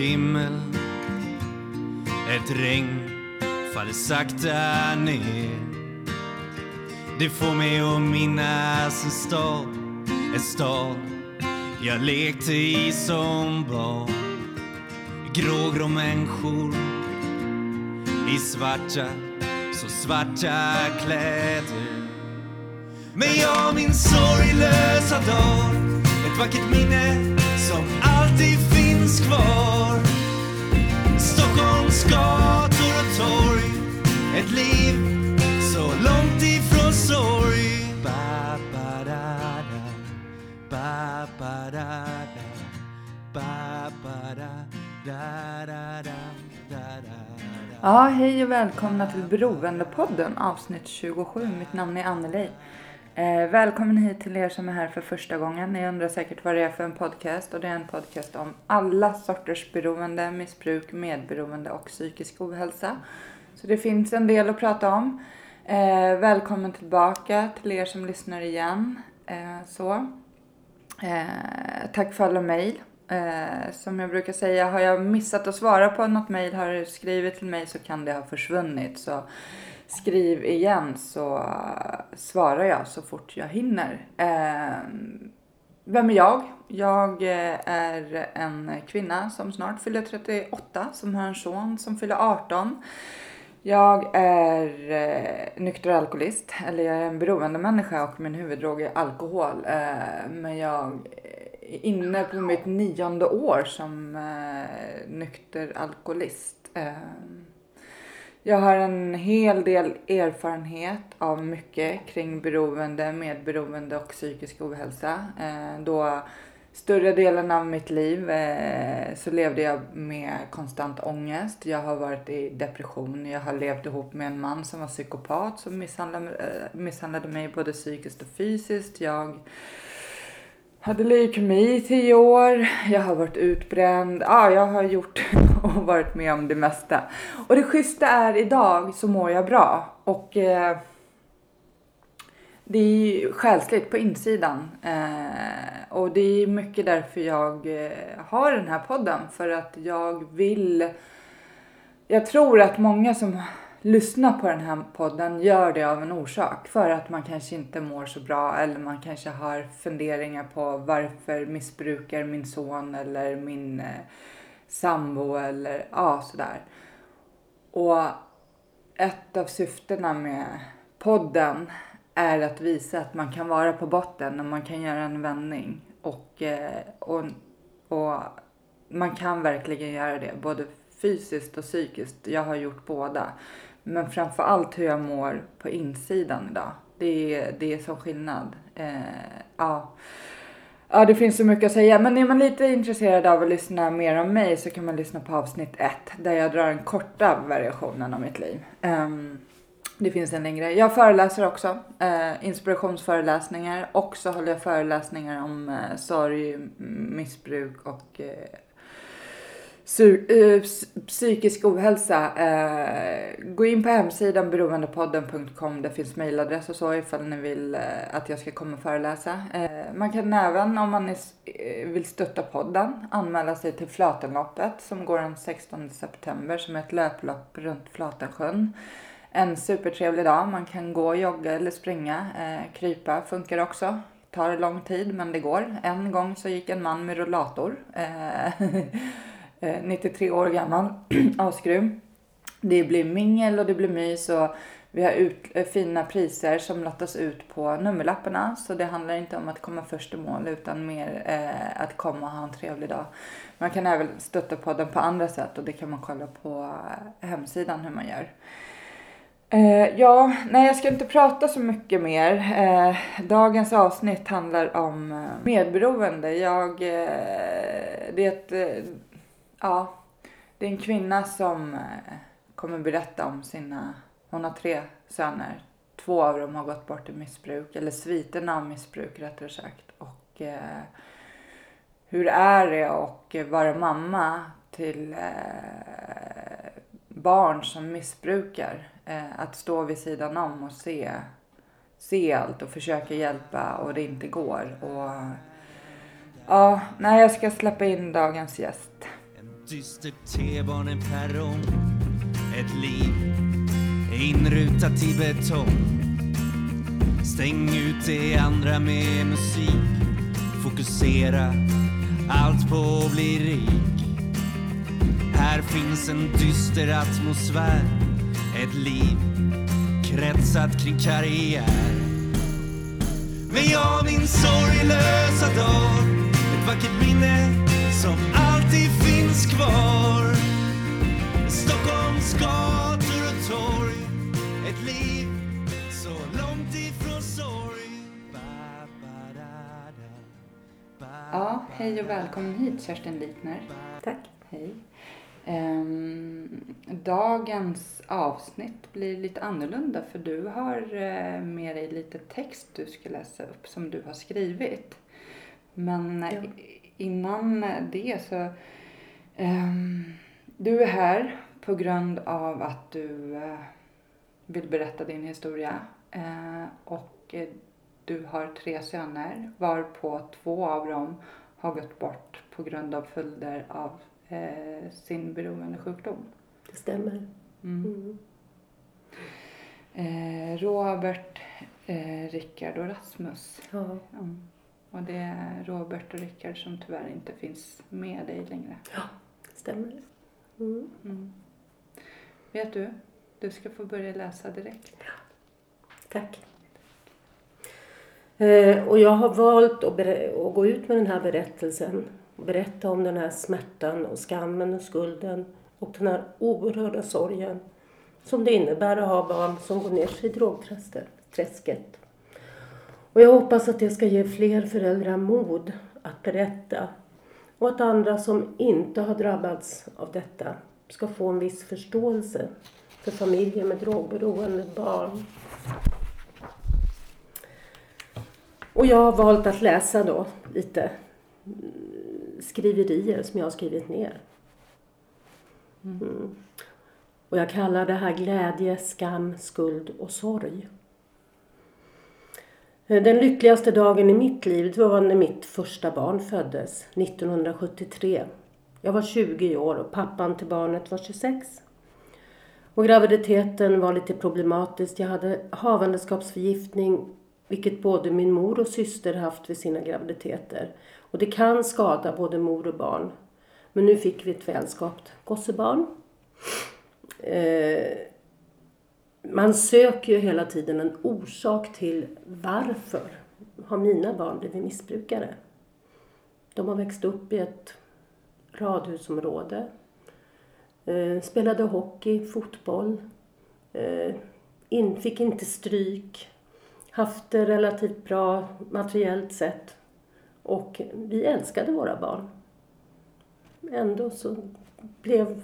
himmel. Ett regn faller sakta ner. Det får mig att minnas en stad En stad jag lekte i som barn. Grågrå människor i svarta, så svarta kläder. Men jag minns sorglösa dag Ett vackert minne som alltid finns finns kvar Stockholms gator och torg Ett liv så långt ifrån sorg ba, ba, da, da. Ba, ba, da, da. Ba, ba, da, da, da, da, da, da. Ja, hej och välkomna till Beroendepodden avsnitt 27. Mitt namn är Anneli. Eh, välkommen hit till er som är här för första gången. Ni undrar säkert vad det är för en podcast och det är en podcast om alla sorters beroende, missbruk, medberoende och psykisk ohälsa. Så det finns en del att prata om. Eh, välkommen tillbaka till er som lyssnar igen. Eh, så. Eh, tack för alla mejl. Eh, som jag brukar säga, har jag missat att svara på något mejl, har du skrivit till mig så kan det ha försvunnit. Så skriv igen så svarar jag så fort jag hinner. Eh, vem är jag? Jag eh, är en kvinna som snart fyller 38, som har en son som fyller 18. Jag är eh, nykter alkoholist, eller jag är en beroende människa och min huvuddrog är alkohol. Eh, men jag är inne på mitt nionde år som eh, nykter alkoholist. Eh, jag har en hel del erfarenhet av mycket kring beroende, medberoende och psykisk ohälsa. Eh, då större delen av mitt liv eh, så levde jag med konstant ångest. Jag har varit i depression. Jag har levt ihop med en man som var psykopat som misshandlade, eh, misshandlade mig både psykiskt och fysiskt. Jag hade leukemi i tio år. Jag har varit utbränd. Ja, jag har gjort och varit med om det mesta. Och det schyssta är idag så mår jag bra. Och eh, det är ju själsligt på insidan. Eh, och det är mycket därför jag eh, har den här podden. För att jag vill... Jag tror att många som Lyssna på den här podden gör det av en orsak. För att man kanske inte mår så bra eller man kanske har funderingar på varför missbrukar min son eller min eh, sambo eller ja, sådär. Och ett av syftena med podden är att visa att man kan vara på botten och man kan göra en vändning. Och, eh, och, och man kan verkligen göra det, både fysiskt och psykiskt. Jag har gjort båda. Men framför allt hur jag mår på insidan idag. Det är, det är så skillnad. Eh, ja. ja, det finns så mycket att säga. Men är man lite intresserad av att lyssna mer om mig så kan man lyssna på avsnitt ett. Där jag drar den korta versionen av mitt liv. Eh, det finns en längre. Jag föreläser också. Eh, inspirationsföreläsningar. Och så håller jag föreläsningar om eh, sorg, missbruk och eh Eh, psykisk ohälsa. Eh, gå in på hemsidan beroendepodden.com. Det finns mejladress och så ifall ni vill eh, att jag ska komma och föreläsa. Man kan även om man vill stötta podden anmäla sig till Flatenloppet som går den 16 september som är ett löplopp runt Flatensjön en supertrevlig dag. Man kan gå, jogga eller springa. Krypa funkar också. Tar lång tid men det går. En gång så gick en man med rullator. Eh, Eh, 93 år gammal. Asgrym. Det blir mingel och det blir mys och vi har ut, äh, fina priser som lottas ut på nummerlapparna. Så det handlar inte om att komma först i mål utan mer eh, att komma och ha en trevlig dag. Man kan även stötta podden på andra sätt och det kan man kolla på eh, hemsidan hur man gör. Eh, ja, nej jag ska inte prata så mycket mer. Eh, dagens avsnitt handlar om medberoende. Jag, eh, det är ett, eh, ja, det är en kvinna som eh, kommer berätta om sina, hon har tre söner. Två av dem har gått bort i missbruk, eller sviterna av missbruk rättare sagt. Och eh, hur är det att vara mamma till eh, barn som missbrukar? Eh, att stå vid sidan om och se, se allt och försöka hjälpa och det inte går. Och, ja, nej, jag ska släppa in dagens gäst. En dystert T-baneperrong Ett liv inrutat i betong. Stäng ut det andra med musik. Fokusera allt på att bli rik. Här finns en dyster atmosfär. Ett liv kretsat kring karriär. Men jag min sorglösa dag. Ett vackert minne som alltid finns kvar Stockholms gator och torg Ett liv så långt ifrån sorg ba, ba, da, da, ba, Ja, hej och välkommen hit Kerstin Likner. Tack. Hej. Ehm, dagens avsnitt blir lite annorlunda för du har eh, med dig lite text du ska läsa upp som du har skrivit. Men eh, Ja. i- innan det så... ehm, du är här på grund av att du eh, vill berätta din historia. Eh, och eh, du har tre söner varpå två av dem har gått bort på grund av följder av sin beroendesjukdom. Det stämmer. Mm. Mm. Robert, Rickard och Rasmus. Ja. Mm. Och det är Robert och Rickard som tyvärr inte finns med dig längre. Det stämmer. Mm. Mm. Vet du, du ska få börja läsa direkt. Tack. Eh, och jag har valt att, att gå ut med den här berättelsen och berätta om den här smärtan och skammen och skulden och den här oerhörda sorgen som det innebär att ha barn som går ner sig i drogträsket. Och jag hoppas att det ska ge fler föräldrar mod att berätta och att andra som inte har drabbats av detta ska få en viss förståelse för familjer med drogberoende barn. Och jag har valt att läsa då lite mm, skriverier som jag har skrivit ner. Mm. Och jag kallar det här glädje, skam, skuld och sorg. Eh, den lyckligaste dagen i mitt liv det var när mitt första barn föddes 1973. Jag var 20 år och pappan till barnet var 26. Och graviditeten var lite problematisk. Jag hade havandeskapsförgiftning, vilket både min mor och syster haft vid sina graviditeter. Och det kan skada både mor och barn. Men nu fick vi ett välskapt gossebarn. Eh, man söker ju hela tiden en orsak till varför har mina barn blivit missbrukare. De har växt upp i ett radhusområde. Eh, spelade hockey, fotboll. Eh, fick inte stryk. Haft det relativt bra materiellt sett. Och vi älskade våra barn. Ändå så blev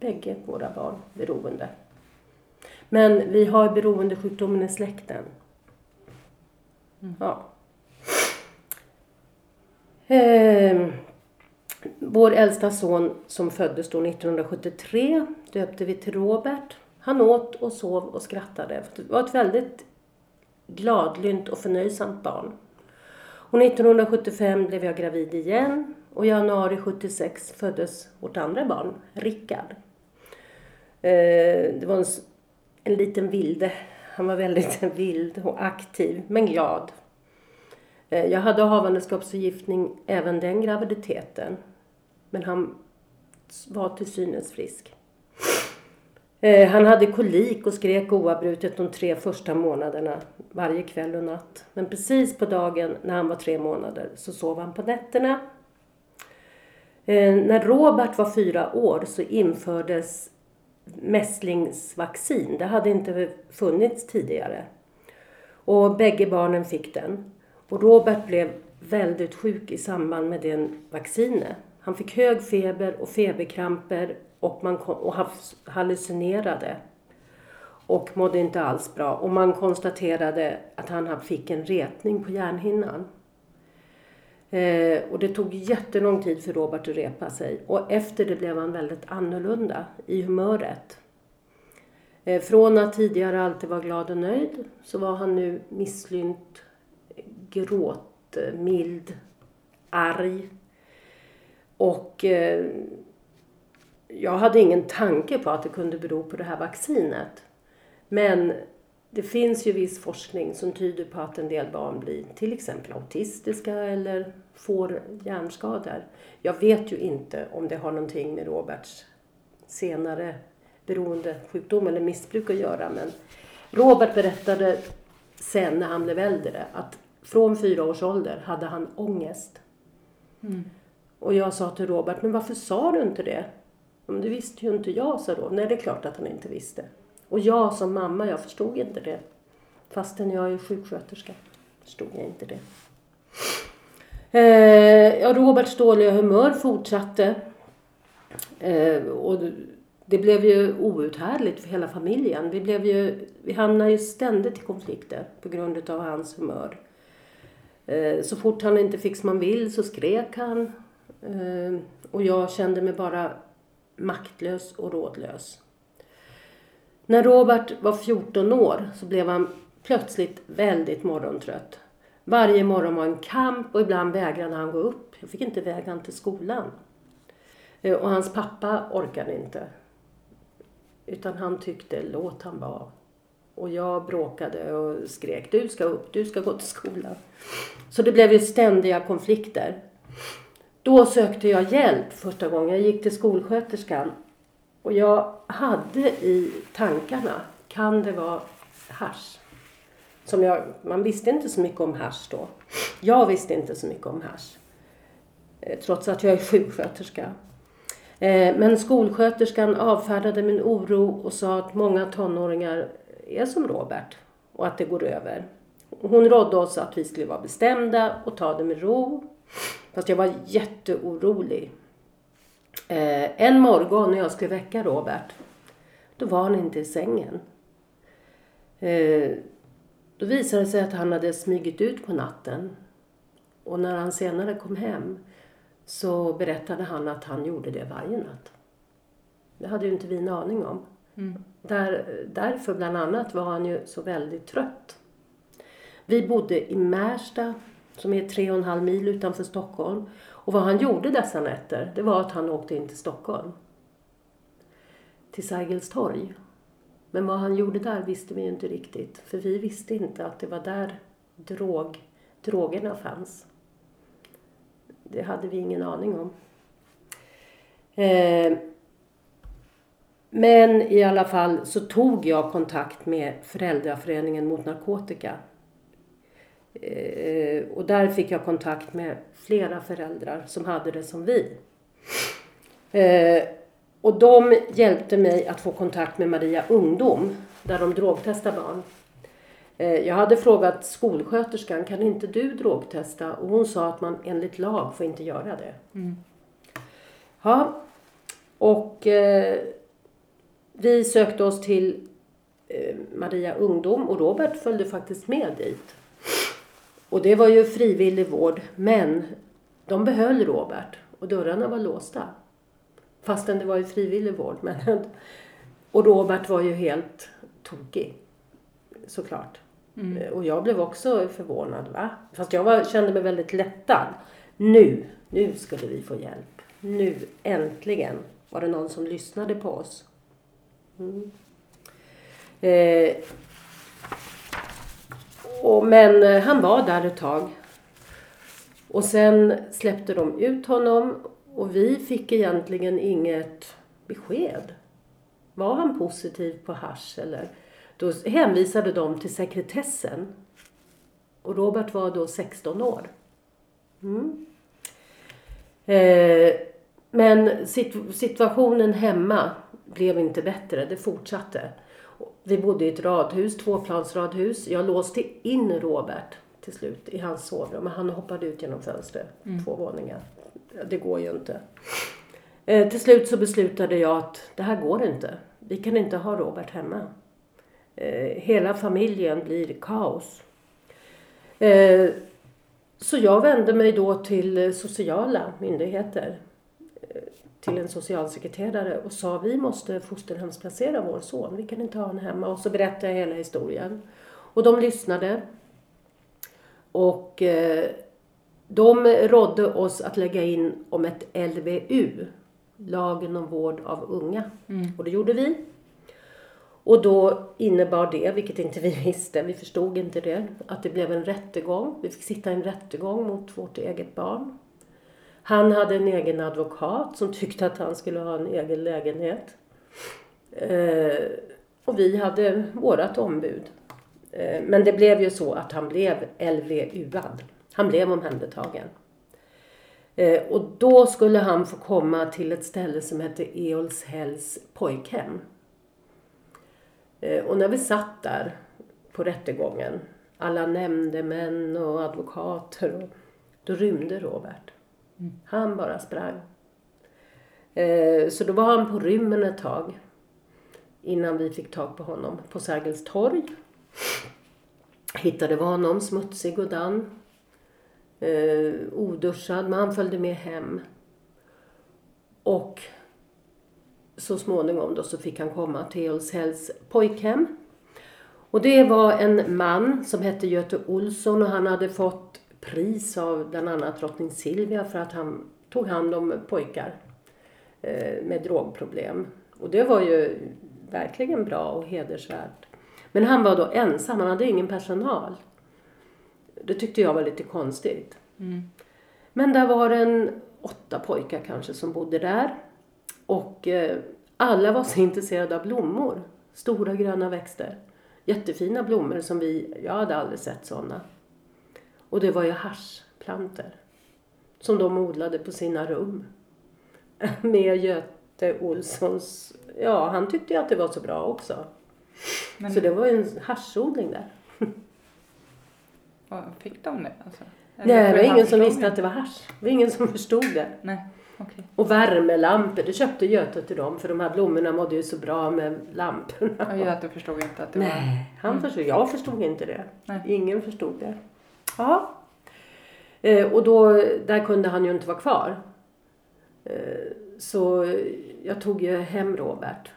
bägge våra barn beroende. Men vi har beroendesjukdomen i släkten. Ja. Ehm, vår äldsta son som föddes då 1973 döpte vi till Robert. Han åt och sov och skrattade. Det var ett väldigt gladlynt och förnöjsamt barn. Och 1975 blev jag gravid igen och i januari 76 föddes vårt andra barn, Rickard. Eh, det var en, en liten vilde. Han var väldigt vild och aktiv, men glad. Eh, jag hade havandeskapsförgiftning även den graviditeten. Men han var till synes frisk. Eh, Han hade kolik och skrek oavbrutet de tre första månaderna varje kväll och natt. Men precis på dagen när han var tre månader så sov han på nätterna. Eh, När Robert var fyra år så infördes mässlingsvaccin. Det hade inte funnits tidigare. Och bägge barnen fick den. Och Robert blev väldigt sjuk i samband med den vaccinet. Han fick hög feber och feberkramper och, man, kom, och hallucinerade. Och mådde inte alls bra. Och man konstaterade att han fick en retning på hjärnhinnan. Eh, och det tog jättelång tid för Robert att repa sig. Och efter det blev han väldigt annorlunda i humöret. Eh, från att tidigare alltid vara glad och nöjd så var han nu misslynt, gråtmild, eh, arg. Och eh, jag hade ingen tanke på att det kunde bero på det här vaccinet. Men det finns ju viss forskning som tyder på att en del barn blir till exempel autistiska eller får hjärnskador. Jag vet ju inte om det har någonting med Roberts senare beroendesjukdom eller missbruk att göra. Men Robert berättade sen när han blev äldre att från fyra års ålder hade han ångest. Mm. Och jag sa till Robert, men varför sa du inte det? Men det visste ju inte jag, sa Robert. Nej, det är klart att han inte visste. Och jag som mamma, jag förstod inte det. Fastän jag är sjuksköterska förstod jag inte det. Eh, ja, Roberts dåliga humör fortsatte. Eh, och det blev ju outhärdligt för hela familjen. Vi, blev ju, vi hamnade ju ständigt i konflikter på grund av hans humör. Eh, så fort han inte fick som han vill så skrek han. Eh, och jag kände mig bara maktlös och rådlös. När Robert var 14 år så blev han plötsligt väldigt morgontrött. Varje morgon var en kamp och ibland vägrade han gå upp. Jag fick inte väga till skolan. Eh, och hans pappa orkade inte. Utan han tyckte, låt han vara. Och jag bråkade och skrek, du ska upp, du ska gå till skolan. Så det blev ju ständiga konflikter. Då sökte jag hjälp första gången. Jag gick till skolsköterskan. Och jag hade i tankarna, kan det vara hasch? Som jag, man visste inte så mycket om hasch då. Jag visste inte så mycket om hasch. Eh, trots att jag är sjuksköterska. Eh, men skolsköterskan avfärdade min oro och sa att många tonåringar är som Robert och att det går över. Hon rådde oss att vi skulle vara bestämda och ta det med ro. Fast jag var jätteorolig. Eh, en morgon när jag skulle väcka Robert, då var han inte i sängen. Eh, då visade det sig att han hade smugit ut på natten. Och när han senare kom hem så berättade han att han gjorde det varje natt. Det hade ju inte vi en aning om. Mm. Där, därför bland annat var han ju så väldigt trött. Vi bodde i Märsta som är tre och en halv mil utanför Stockholm. Och vad han gjorde dessa nätter, det var att han åkte in till Stockholm. Till Sergels torg. Men vad han gjorde där visste vi ju inte riktigt. För vi visste inte att det var där drog, drogerna fanns. Det hade vi ingen aning om. Eh, men i alla fall så tog jag kontakt med Föräldraföreningen mot narkotika. Eh, och där fick jag kontakt med flera föräldrar som hade det som vi. Eh, och de hjälpte mig att få kontakt med Maria Ungdom där de drogtestar barn. Eh, jag hade frågat skolsköterskan, kan inte du drogtesta? Och hon sa att man enligt lag får inte göra det. Mm. Ja, och eh, vi sökte oss till eh, Maria Ungdom och Robert följde faktiskt med dit. Och det var ju frivillig vård, men de behöll Robert och dörrarna var låsta. Fastän det var ju frivillig vård. Men, och Robert var ju helt tokig, såklart. Mm. Och jag blev också förvånad. Va? Fast jag var, kände mig väldigt lättad. Nu, nu skulle vi få hjälp. Nu, äntligen, var det någon som lyssnade på oss. Mm. Eh, och, men eh, han var där ett tag. Och sen släppte de ut honom och vi fick egentligen inget besked. Var han positiv på hasch eller? Då hänvisade de till sekretessen. Och Robert var då 16 år. Mm. Eh, men situationen hemma blev inte bättre, det fortsatte. Vi bodde i ett radhus, tvåplansradhus. Jag låste in Robert till slut i hans sovrum. Men han hoppade ut genom fönstret, Mm. två våningar. Det går ju inte. Eh, till slut så beslutade jag att det här går inte. Vi kan inte ha Robert hemma. Eh, hela familjen blir kaos. Eh, så jag vände mig då till sociala myndigheter. Till en socialsekreterare och sa vi måste fosterhemsplacera vår son. Vi kan inte ha honom hemma. Och så berättade jag hela historien. Och de lyssnade. Och eh, de rådde oss att lägga in om ett LVU. lagen om vård av unga. Mm. Och det gjorde vi. Och då innebar det, vilket inte vi visste, vi förstod inte det, att det blev en rättegång. Vi fick sitta i en rättegång mot vårt eget barn. Han hade en egen advokat som tyckte att han skulle ha en egen lägenhet. Eh, och vi hade vårat ombud. Eh, men det blev ju så att han blev LVU-ad. Han blev omhändertagen. Eh, och då skulle han få komma till ett ställe som hette Eolshälls pojkhem. Eh, och när vi satt där på rättegången, alla nämndemän och advokater, och, då rymde Robert. Han bara sprang. Eh, så då var han på rymmen ett tag innan vi fick tag på honom på Sergels torg. Hittade vi honom smutsig och dan. Eh, oduschad, men han följde med hem. Och så småningom då så fick han komma till Eolshälls pojkhem. Och det var en man som hette Göte Olsson och han hade fått pris av bland annat drottning Silvia för att han tog hand om pojkar eh, med drogproblem. Och det var ju verkligen bra och hedersvärt. Men han var då ensam, han hade ingen personal. Det tyckte jag var lite konstigt. Men där var en åtta pojkar kanske som bodde där. Och eh, alla var så intresserade av blommor. Stora gröna växter. Jättefina blommor som vi, jag hade aldrig sett sådana. Och det var ju haschplanter. Som de odlade på sina rum. Med Göte Olssons, ja han tyckte ju att det var så bra också. Men Så det var ju en haschodling där. fick de det? Alltså? Nej, det var ingen som visste att det var hasch. Det var ingen som förstod det. Nej, okej. Och värmelampor, det köpte Göte till dem för de här blommorna mådde ju så bra med lamporna. Och Göte förstod inte att det var... Nej, han förstod, jag förstod inte det. Nej. Ingen förstod det. Ja. Eh, och då, där kunde han ju inte vara kvar. Eh, så jag tog ju hem Robert.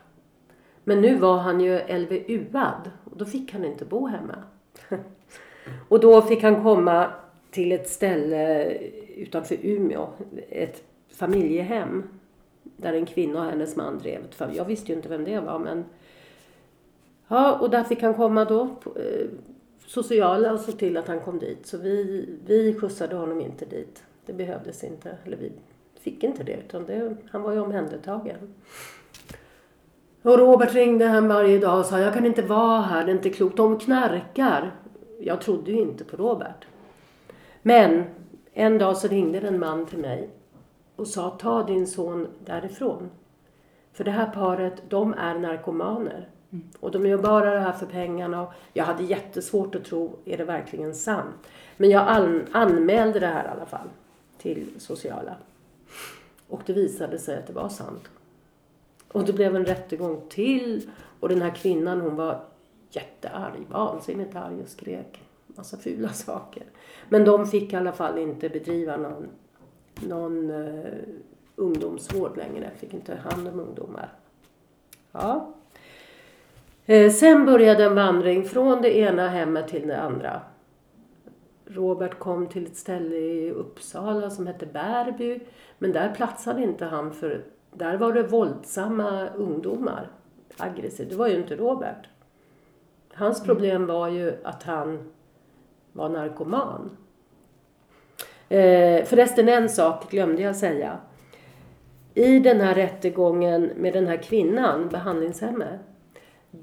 Men nu var han ju LVU-ad och då fick han inte bo hemma. och då fick han komma till ett ställe utanför Umeå, ett familjehem. Där en kvinna och hennes man drev ett. Jag visste ju inte vem det var men Ja, och där fick han komma då. Eh, sociala och såg till att han kom dit. Så vi, vi skjutsade honom inte dit. Det behövdes inte. Eller vi fick inte det. Utan det, han var ju omhändertagen. Och Robert ringde hem varje dag och sa jag kan inte vara här, det är inte klokt. De knarkar. Jag trodde ju inte på Robert. Men en dag så ringde en man till mig och sa ta din son därifrån. För det här paret, de är narkomaner. Och de gör bara det här för pengarna. Och jag hade jättesvårt att tro, är det verkligen sant? Men jag an- anmälde det här i alla fall till sociala. Och det visade sig att det var sant. Och det blev en rättegång till. Och den här kvinnan hon var jättearg, vansinnigt arg och skrek massa fula saker. Men de fick i alla fall inte bedriva någon, någon uh, ungdomsvård längre. Fick inte hand om ungdomar. Ja. Eh, sen började en vandring från det ena hemmet till det andra. Robert kom till ett ställe i Uppsala som hette Bärby. Men där platsade inte han för där var det våldsamma ungdomar. Aggressivt. Det var ju inte Robert. Hans problem var ju att han var narkoman. Eh, förresten en sak glömde jag säga. I den här rättegången med den här kvinnan, behandlingshemmet.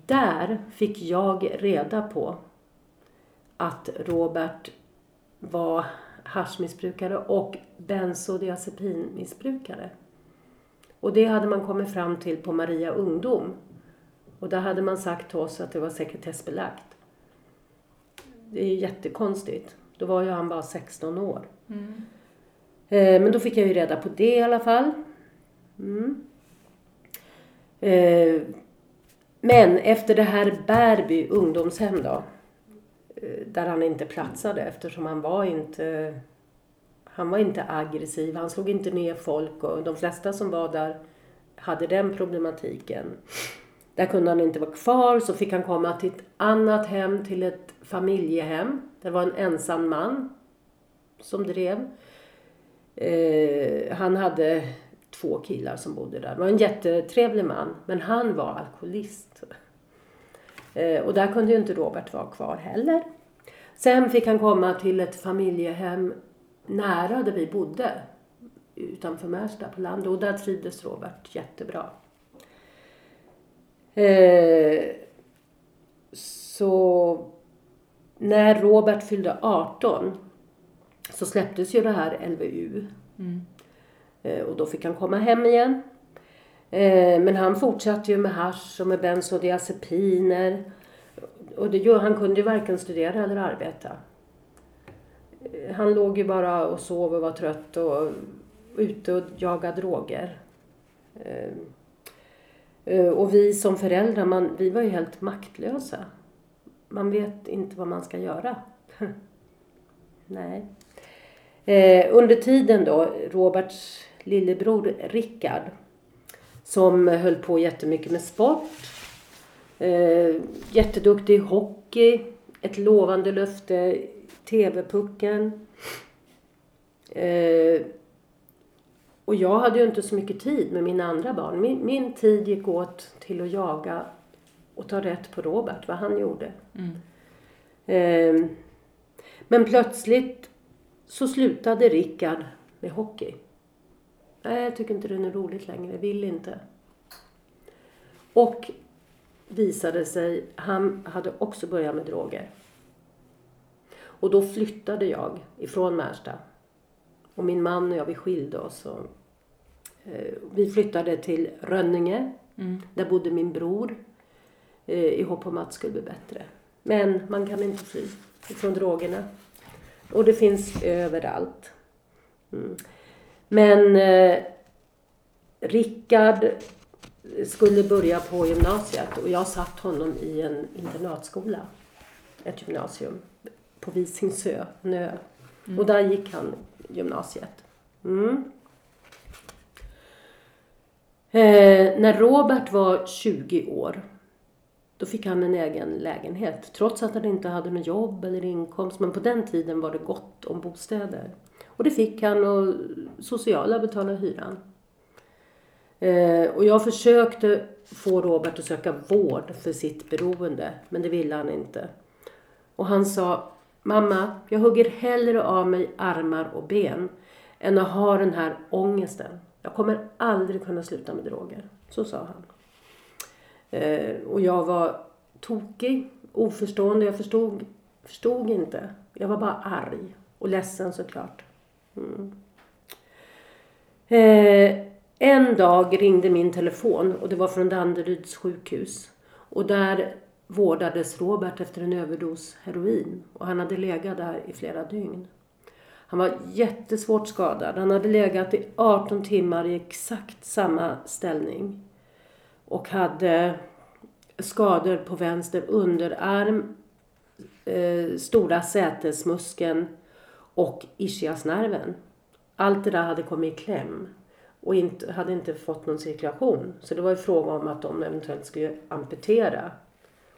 Där fick jag reda på att Robert var haschmissbrukare och bensodiazepinmissbrukare. Och det hade man kommit fram till på Maria Ungdom. Och där hade man sagt till oss att det var sekretessbelagt. Det är ju jättekonstigt. Då var ju han bara 16 år. Eh, men då fick jag ju reda på det i alla fall. Mm. Eh, men efter det här Bärby ungdomshem då. Eh, där han inte platsade eftersom han var inte han var inte aggressiv, han slog inte ner folk och de flesta som var där hade den problematiken. Där kunde han inte vara kvar så fick han komma till ett annat hem, till ett familjehem. Det var en ensam man som drev. Eh, han hade två killar som bodde där. Det var en jättetrevlig man, men han var alkoholist. Eh, och där kunde ju inte Robert vara kvar heller. Sen fick han komma till ett familjehem nära där vi bodde. Utanför Märsta på landet. Och där trivdes Robert jättebra. Eh, så när Robert fyllde 18 så släpptes ju det här LVU. Mm. Eh, och då fick han komma hem igen. Eh, men han fortsatte ju med hasch och med bensodiazepiner. Och det, han kunde ju varken studera eller arbeta. Eh, han låg ju bara och sov och var trött och ute och jagade droger. Och vi som föräldrar, man, vi var ju helt maktlösa. Man vet inte vad man ska göra. Nej. Under tiden då, Roberts lillebror Rickard, som höll på jättemycket med sport. Eh, jätteduktig i hockey, ett lovande löfte, TV-pucken. Eh, och jag hade ju inte så mycket tid med mina andra barn. Min, min tid gick åt till att jaga och ta rätt på Robert, vad han gjorde. Mm. Eh, men plötsligt så slutade Rickard med hockey. Nej, jag tycker inte det är roligt längre. Vill inte. Och visade sig, han hade också börjat med droger. Och då flyttade jag ifrån Märsta. Och min man och jag, vi skilde oss. Och, eh, vi flyttade till Rönninge. Mm. Där bodde min bror. Eh, I hopp om att det skulle bli bättre. Men man kan inte fly från drogerna. Och det finns överallt. Mm. Men eh, Rickard skulle börja på gymnasiet och jag satt honom i en internatskola. Ett gymnasium på Visingsö, en ö. Och där gick han gymnasiet. Mm. Eh, när Robert var 20 år då fick han en egen lägenhet. Trots att han inte hade något jobb eller inkomst. Men på den tiden var det gott om bostäder. Och det fick han och sociala betalade hyran. Eh, och jag försökte få Robert att söka vård för sitt beroende. Men det ville han inte. Och han sa, mamma, jag hugger hellre av mig armar och ben än att ha den här ångesten. Jag kommer aldrig kunna sluta med droger. Så sa han. Eh, och jag var tokig, oförstående. Jag förstod, förstod inte. Jag var bara arg och ledsen såklart. Mm. Eh, en dag ringde min telefon och det var från Danderyds sjukhus. Och där vårdades Robert efter en överdos heroin. Och han hade legat där i flera dygn. Han var jättesvårt skadad. Han hade legat i 18 timmar i exakt samma ställning. Och hade skador på vänster underarm, eh, stora sätesmuskeln och ischiasnerven. Allt det där hade kommit i kläm och inte, hade inte fått någon cirkulation. Så det var ju fråga om att de eventuellt skulle amputera.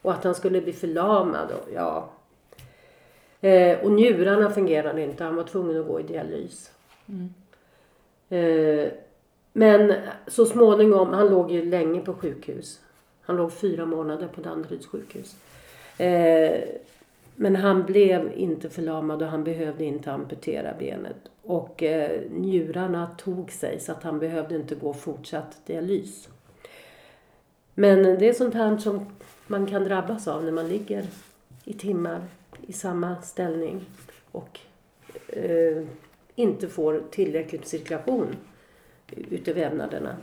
Och att han skulle bli förlamad. Och, ja. eh, och njurarna fungerade inte. Han var tvungen att gå i dialys. Eh, men så småningom, han låg ju länge på sjukhus. Han låg fyra månader på Danderyds sjukhus. Eh, men han blev inte förlamad och han behövde inte amputera benet. Och eh, njurarna tog sig så att han behövde inte gå fortsatt dialys. Men det är sånt här som man kan drabbas av när man ligger i timmar i samma ställning och eh, inte får tillräckligt cirkulation ute vävnaderna.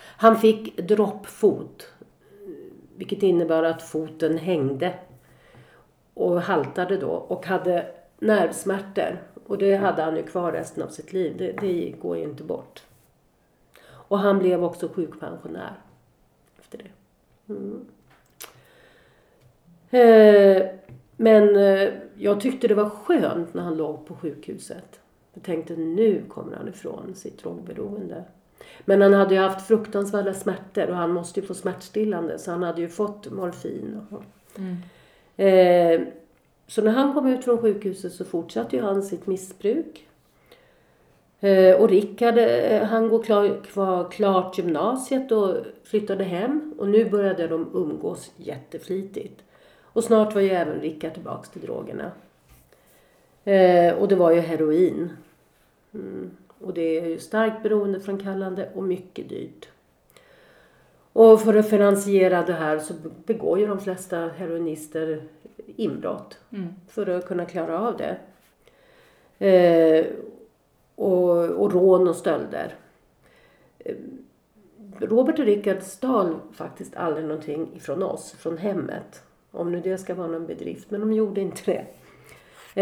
Han fick droppfot, vilket innebar att foten hängde och haltade då och hade nervsmärtor. Och det hade han ju kvar resten av sitt liv. Det, det går ju inte bort. Och han blev också sjukpensionär efter det. Mm. Eh, men eh, jag tyckte det var skönt när han låg på sjukhuset. Jag tänkte nu kommer han ifrån sitt drogberoende. Men han hade ju haft fruktansvärda smärtor och han måste ju få smärtstillande så han hade ju fått morfin. Och, eh, så när han kom ut från sjukhuset så fortsatte ju han sitt missbruk. Eh, Och Rickard, eh, han går klar, kvar, klart gymnasiet och flyttade hem. Och nu började de umgås jätteflitigt. Och snart var ju även Rickard tillbaks till drogerna. Eh, och det var ju heroin. Mm. Och det är ju starkt beroendeframkallande och mycket dyrt. Och för att finansiera det här så begår ju de flesta heroinister inbrott. För att kunna klara av det. Eh, och, och rån och stölder. Eh, Robert och Rickard stal faktiskt aldrig någonting ifrån oss, från hemmet. Om nu det ska vara någon bedrift, men de gjorde inte det.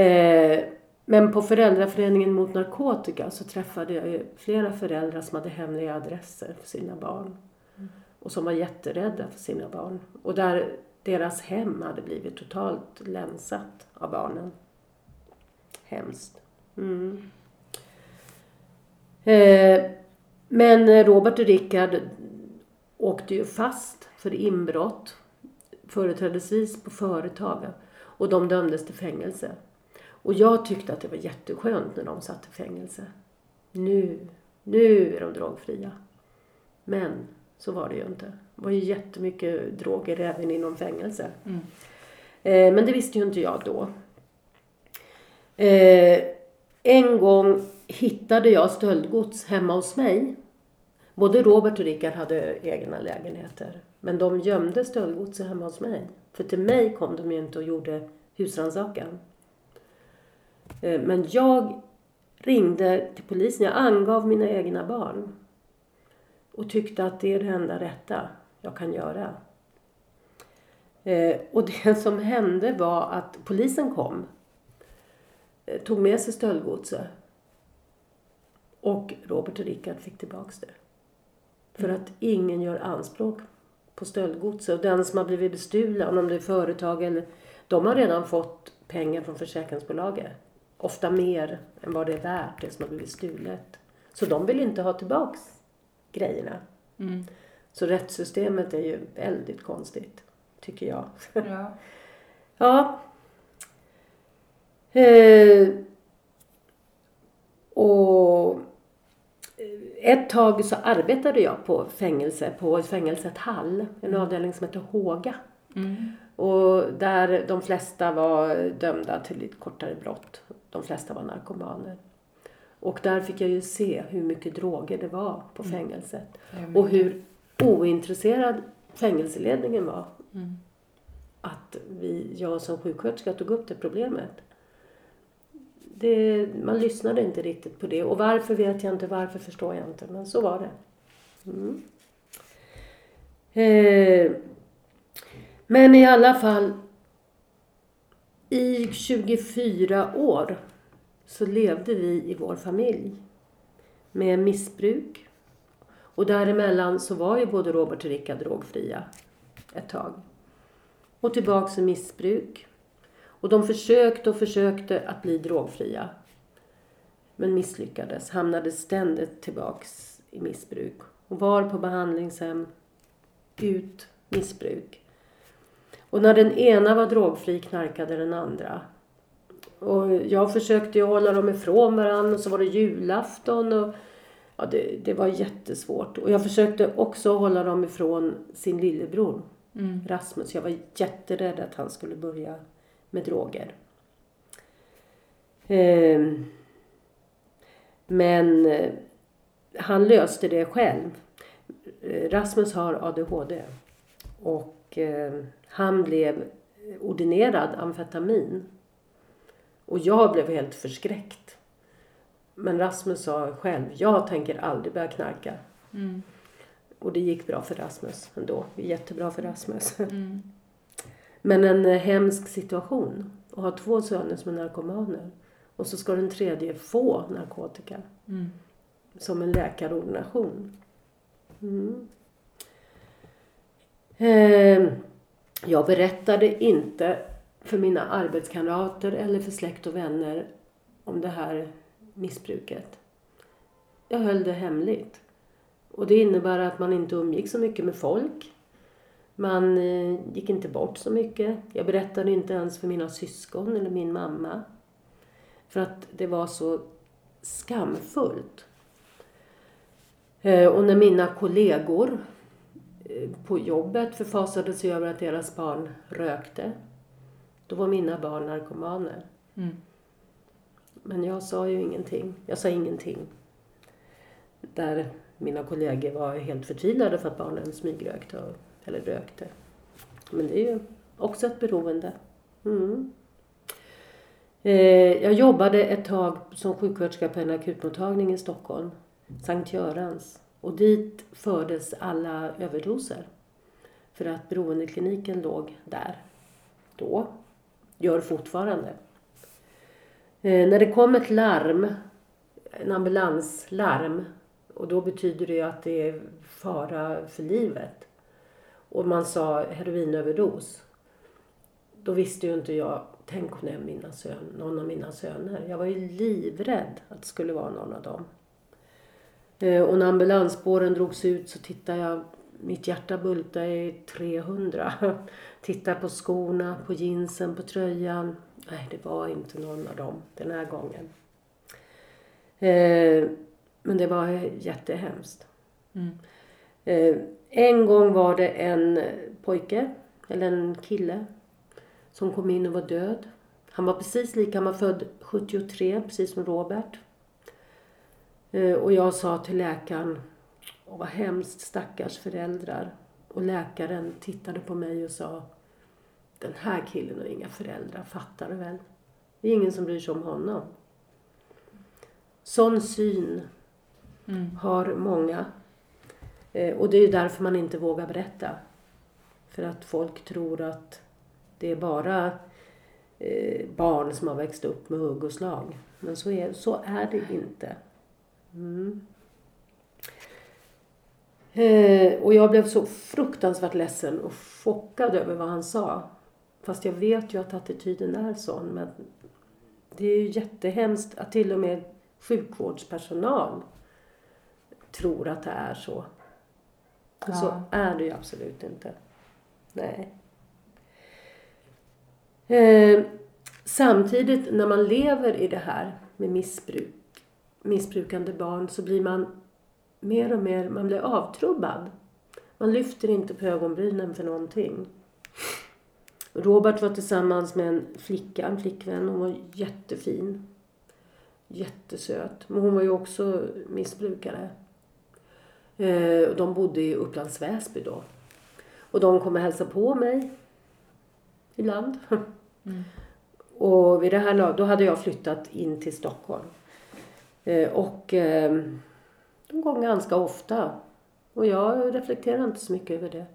Eh, men på föräldraföreningen mot narkotika så träffade jag flera föräldrar som hade hemliga adresser för sina barn. Och som var jätterädda för sina barn. Och där deras hem hade blivit totalt länsat av barnen. Hemskt. Mm. Eh, men Robert och Rickard åkte ju fast för inbrott. Företrädesvis på företag. Och de dömdes till fängelse. Och jag tyckte att det var jätteskönt när de satt i fängelse. Nu, nu är de drogfria. Men så var det ju inte. Det var ju jättemycket droger även inom fängelse. Eh, men det visste ju inte jag då. Eh, en gång hittade jag stöldgods hemma hos mig. Både Robert och Rickard hade egna lägenheter. Men de gömde stöldgodset hemma hos mig. För till mig kom de ju inte och gjorde husrannsakan. Eh, Men jag ringde till polisen. Jag angav mina egna barn. Och tyckte att det är det enda rätta jag kan göra. Eh, och det som hände var att polisen kom. Eh, tog med sig stöldgodset. Och Robert och Rickard fick tillbaks det. För att ingen gör anspråk på stöldgodset. Och den som har blivit bestulen, om det är företag eller... De har redan fått pengar från försäkringsbolaget. Ofta mer än vad det är värt, det som har blivit stulet. Så de vill inte ha tillbaks grejerna. Så rättssystemet är ju väldigt konstigt, tycker jag. Ja. Ja. Eh, och ett tag så arbetade jag på fängelse, på fängelset Hall, en avdelning som heter Håga. Och där de flesta var dömda till lite kortare brott. De flesta var narkomaner. Och där fick jag ju se hur mycket droger det var på fängelset. Och hur ointresserad fängelseledningen var. Att vi, jag som sjuksköterska tog upp det problemet. Det, man lyssnade inte riktigt på det. Och varför vet jag inte, varför förstår jag inte. Men så var det. Mm. Eh, men i alla fall, i 24 år så levde vi i vår familj med missbruk. Och däremellan så var ju både Robert och Rickard drogfria ett tag. Och tillbaks i missbruk. Och de försökte och försökte att bli drogfria. Men misslyckades, hamnade ständigt tillbaks i missbruk. Och var på behandlingshem, ut, missbruk. Och när den ena var drogfri knarkade den andra. Och jag försökte ju hålla dem ifrån varandra och så var det julafton och ja, det, det var jättesvårt. Och jag försökte också hålla dem ifrån sin lillebror Rasmus. Jag var jätterädd att han skulle börja med droger. Ehm, men eh, han löste det själv. Rasmus har ADHD. Och eh, han blev ordinerad amfetamin. Och jag blev helt förskräckt. Men Rasmus sa själv, jag tänker aldrig börja knarka. Och det gick bra för Rasmus ändå. Jättebra för Rasmus. Men en eh, hemsk situation. Att ha två söner som är narkomaner. Och så ska den tredje få narkotika. Som en läkarordination. Mm. Eh, jag berättade inte för mina arbetskamrater eller för släkt och vänner om det här missbruket. Jag höll det hemligt. Och det innebär att man inte umgick så mycket med folk. Man eh, gick inte bort så mycket. Jag berättade inte ens för mina syskon eller min mamma. För att det var så skamfullt. Eh, och när mina kollegor eh, på jobbet förfasade sig över att deras barn rökte, då var mina barn narkomaner. Mm. Men jag sa ju ingenting. Jag sa ingenting. Där mina kollegor var helt förtvivlade för att barnen smygrökte och- eller rökte. Men det är ju också ett beroende. Mm. Eh, jag jobbade ett tag som sjuksköterska på en akutmottagning i Stockholm, Sankt Görans. Och dit fördes alla överdoser. För att beroendekliniken låg där. Då. Gör fortfarande. Eh, när det kom ett larm, en ambulanslarm, och då betyder det ju att det är fara för livet. Och man sa heroinöverdos. Då visste ju inte jag, tänk om det är mina sön, någon av mina söner. Jag var ju livrädd att det skulle vara någon av dem. Eh, och när ambulansspåren drogs ut så tittade jag, mitt hjärta bultade i 300. Tittade på skorna, på jeansen, på tröjan. Nej, det var inte någon av dem den här gången. Eh, men det var jättehemskt. Mm. Eh, en gång var det en pojke, eller en kille, som kom in och var död. Han var precis lika, han var född 73, precis som Robert. Eh, och jag sa till läkaren, Åh, vad hemskt, stackars föräldrar. Och läkaren tittade på mig och sa, den här killen har inga föräldrar, fattar du väl? Det är ingen som bryr sig om honom. Sån syn Mm. har många. Eh, och det är ju därför man inte vågar berätta. För att folk tror att det är bara eh, barn som har växt upp med hugg och slag. Men så är, så är det inte. Mm. Eh, och jag blev så fruktansvärt ledsen och chockad över vad han sa. Fast jag vet ju att attityden är sån. Men det är ju jättehemskt att till och med sjukvårdspersonal tror att det är så. Ja. Så är det ju absolut inte. Nej. Eh, samtidigt när man lever i det här med missbruk, missbrukande barn så blir man mer och mer, man blir avtrubbad. Man lyfter inte på ögonbrynen för någonting. Robert var tillsammans med en flicka, en flickvän. Hon var jättefin. Jättesöt. Men hon var ju också missbrukare. Eh, de bodde i Upplands Väsby då. Och de kom och hälsade på mig. Ibland. Mm. Och vid det här då hade jag flyttat in till Stockholm. Eh, och eh, de kom ganska ofta. Och jag reflekterade inte så mycket över det.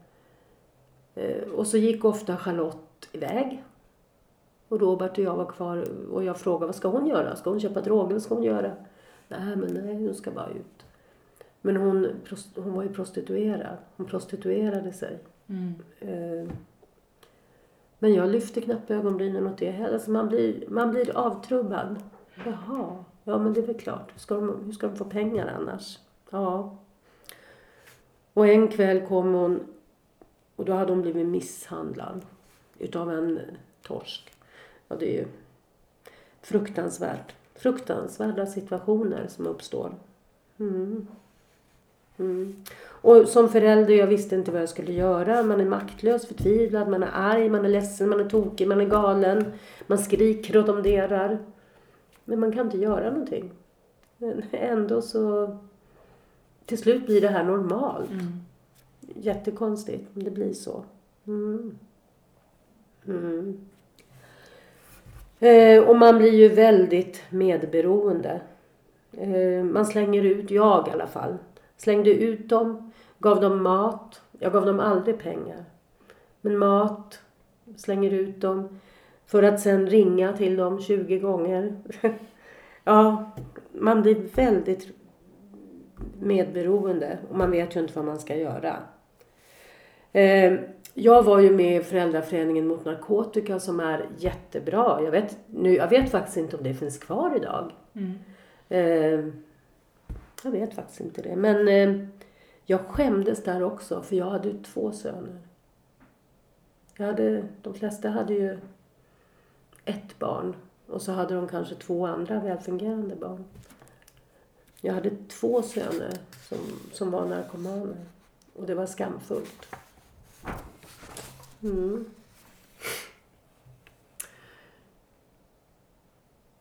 Eh, och så gick ofta Charlotte iväg. Och Robert och jag var kvar och jag frågade vad ska hon göra? Ska hon köpa droger? Vad ska hon göra? Nej, men nej, hon ska bara ut. Men hon, hon var ju prostituerad. Hon prostituerade sig. Mm. Eh, Men jag lyfter knappt ögonbrynen åt det heller. Alltså man, blir, man blir avtrubbad. Jaha, ja men det är väl klart. Hur ska, de, hur ska de få pengar annars? Ja. Och en kväll kom hon och då hade hon blivit misshandlad utav en torsk. Ja, det är ju fruktansvärt. Fruktansvärda situationer som uppstår. Mm. Mm. Och som förälder, jag visste inte vad jag skulle göra. Man är maktlös, förtvivlad, man är arg, man är ledsen, man är tokig, man är galen. Man skriker och domderar. Men man kan inte göra någonting. Men ändå så... Till slut blir det här normalt. Mm. Jättekonstigt, men det blir så. Mm. Mm. Eh, och man blir ju väldigt medberoende. Eh, man slänger ut, jag i alla fall, slängde ut dem, gav dem mat. Jag gav dem aldrig pengar. Men mat, slänger ut dem. För att sen ringa till dem 20 gånger. ja, man blir väldigt medberoende och man vet ju inte vad man ska göra. Eh, jag var ju med i Föräldraföreningen mot narkotika som är jättebra. Jag vet, nu, jag vet faktiskt inte om det finns kvar idag. Mm. Eh, jag vet faktiskt inte det. Men eh, jag skämdes där också för jag hade ju två söner. Jag hade, de flesta hade ju ett barn och så hade de kanske två andra välfungerande barn. Jag hade två söner som, som var narkomaner. Och det var skamfullt. Mm.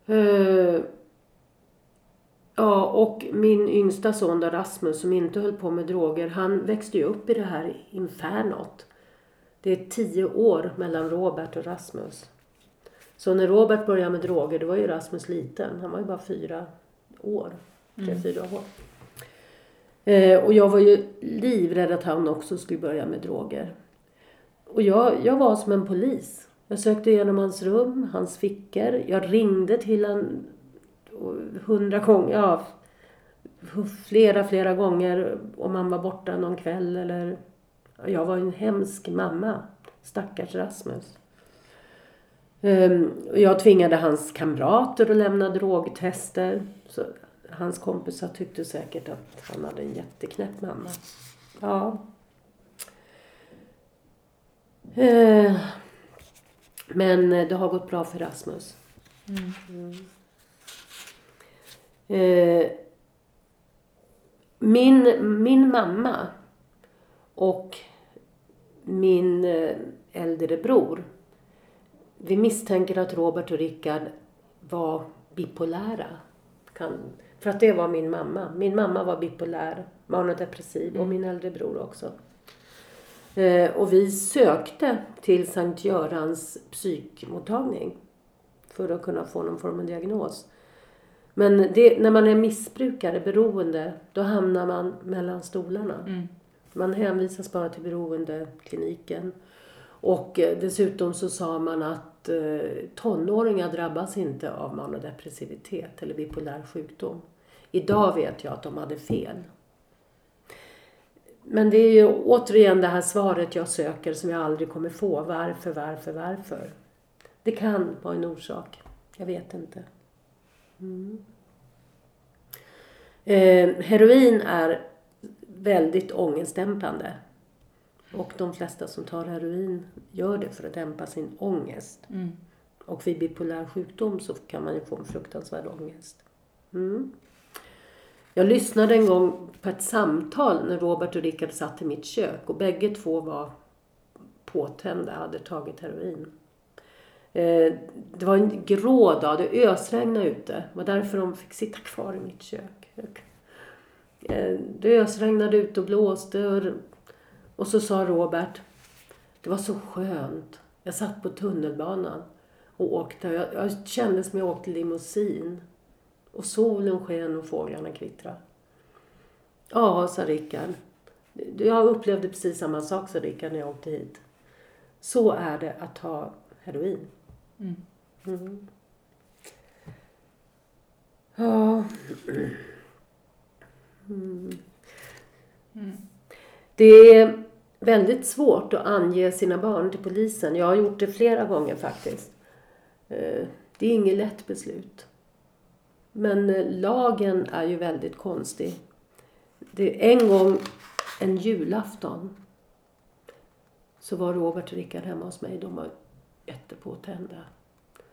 Uh, ja, och min yngsta son då, Rasmus, som inte höll på med droger, han växte ju upp i det här infernot. Det är tio år mellan Robert och Rasmus. Så när Robert började med droger, då var ju Rasmus liten. Han var ju bara fyra år. Tre, fyra år. Eh, och jag var ju livrädd att han också skulle börja med droger. Och jag, jag var som en polis. Jag sökte igenom hans rum, hans fickor. Jag ringde till honom hundra gånger, ja, flera, flera gånger om han var borta någon kväll eller... Jag var en hemsk mamma. Stackars Rasmus. Um, jag tvingade hans kamrater att lämna drogtester. Så hans kompisar tyckte säkert att han hade en jätteknäpp mamma. Ja. Uh, men det har gått bra för Rasmus. Mm. Uh, min, min mamma och min eh, äldre bror vi misstänker att Robert och Rickard var bipolära. Kan, för att det var min mamma. Min mamma var bipolär, manodepressiv och mm. min äldre bror också. Eh, och vi sökte till Sankt Görans psykmottagning för att kunna få någon form av diagnos. Men det, när man är missbrukare, beroende, då hamnar man mellan stolarna. Mm. Man hänvisas bara till beroendekliniken. Och eh, dessutom så sa man att eh, tonåringar drabbas inte av manodepressivitet eller bipolär sjukdom. Idag vet jag att de hade fel. Men det är ju återigen det här svaret jag söker som jag aldrig kommer få. Varför, varför, varför? Det kan vara en orsak. Jag vet inte. Mm. Eh, heroin är väldigt ångestdämpande. Och de flesta som tar heroin gör det för att dämpa sin ångest. Mm. Och vid bipolär sjukdom så kan man ju få en fruktansvärd ångest. Mm. Jag lyssnade en gång på ett samtal när Robert och Rickard satt i mitt kök och bägge två var påtända, hade tagit heroin. Eh, det var en grå dag, det ösregnade ute. Det var därför de fick sitta kvar i mitt kök. Eh, det ösregnade ute och blåste och och så sa Robert, det var så skönt. Jag satt på tunnelbanan och åkte. Jag, jag kände som jag åkte limousin. Och solen sken och fåglarna kvittrade. Ja, sa Rickard. Jag upplevde precis samma sak, sa Rickard, när jag åkte hit. Så är det att ta heroin. Mm. Mm. Ja. Mm. Mm. Det är väldigt svårt att ange sina barn till polisen. Jag har gjort det flera gånger faktiskt. Eh, det är inget lätt beslut. Men eh, lagen är ju väldigt konstig. Det är en gång, en julafton, så var Robert och Rickard hemma hos mig. De var jättepåtända.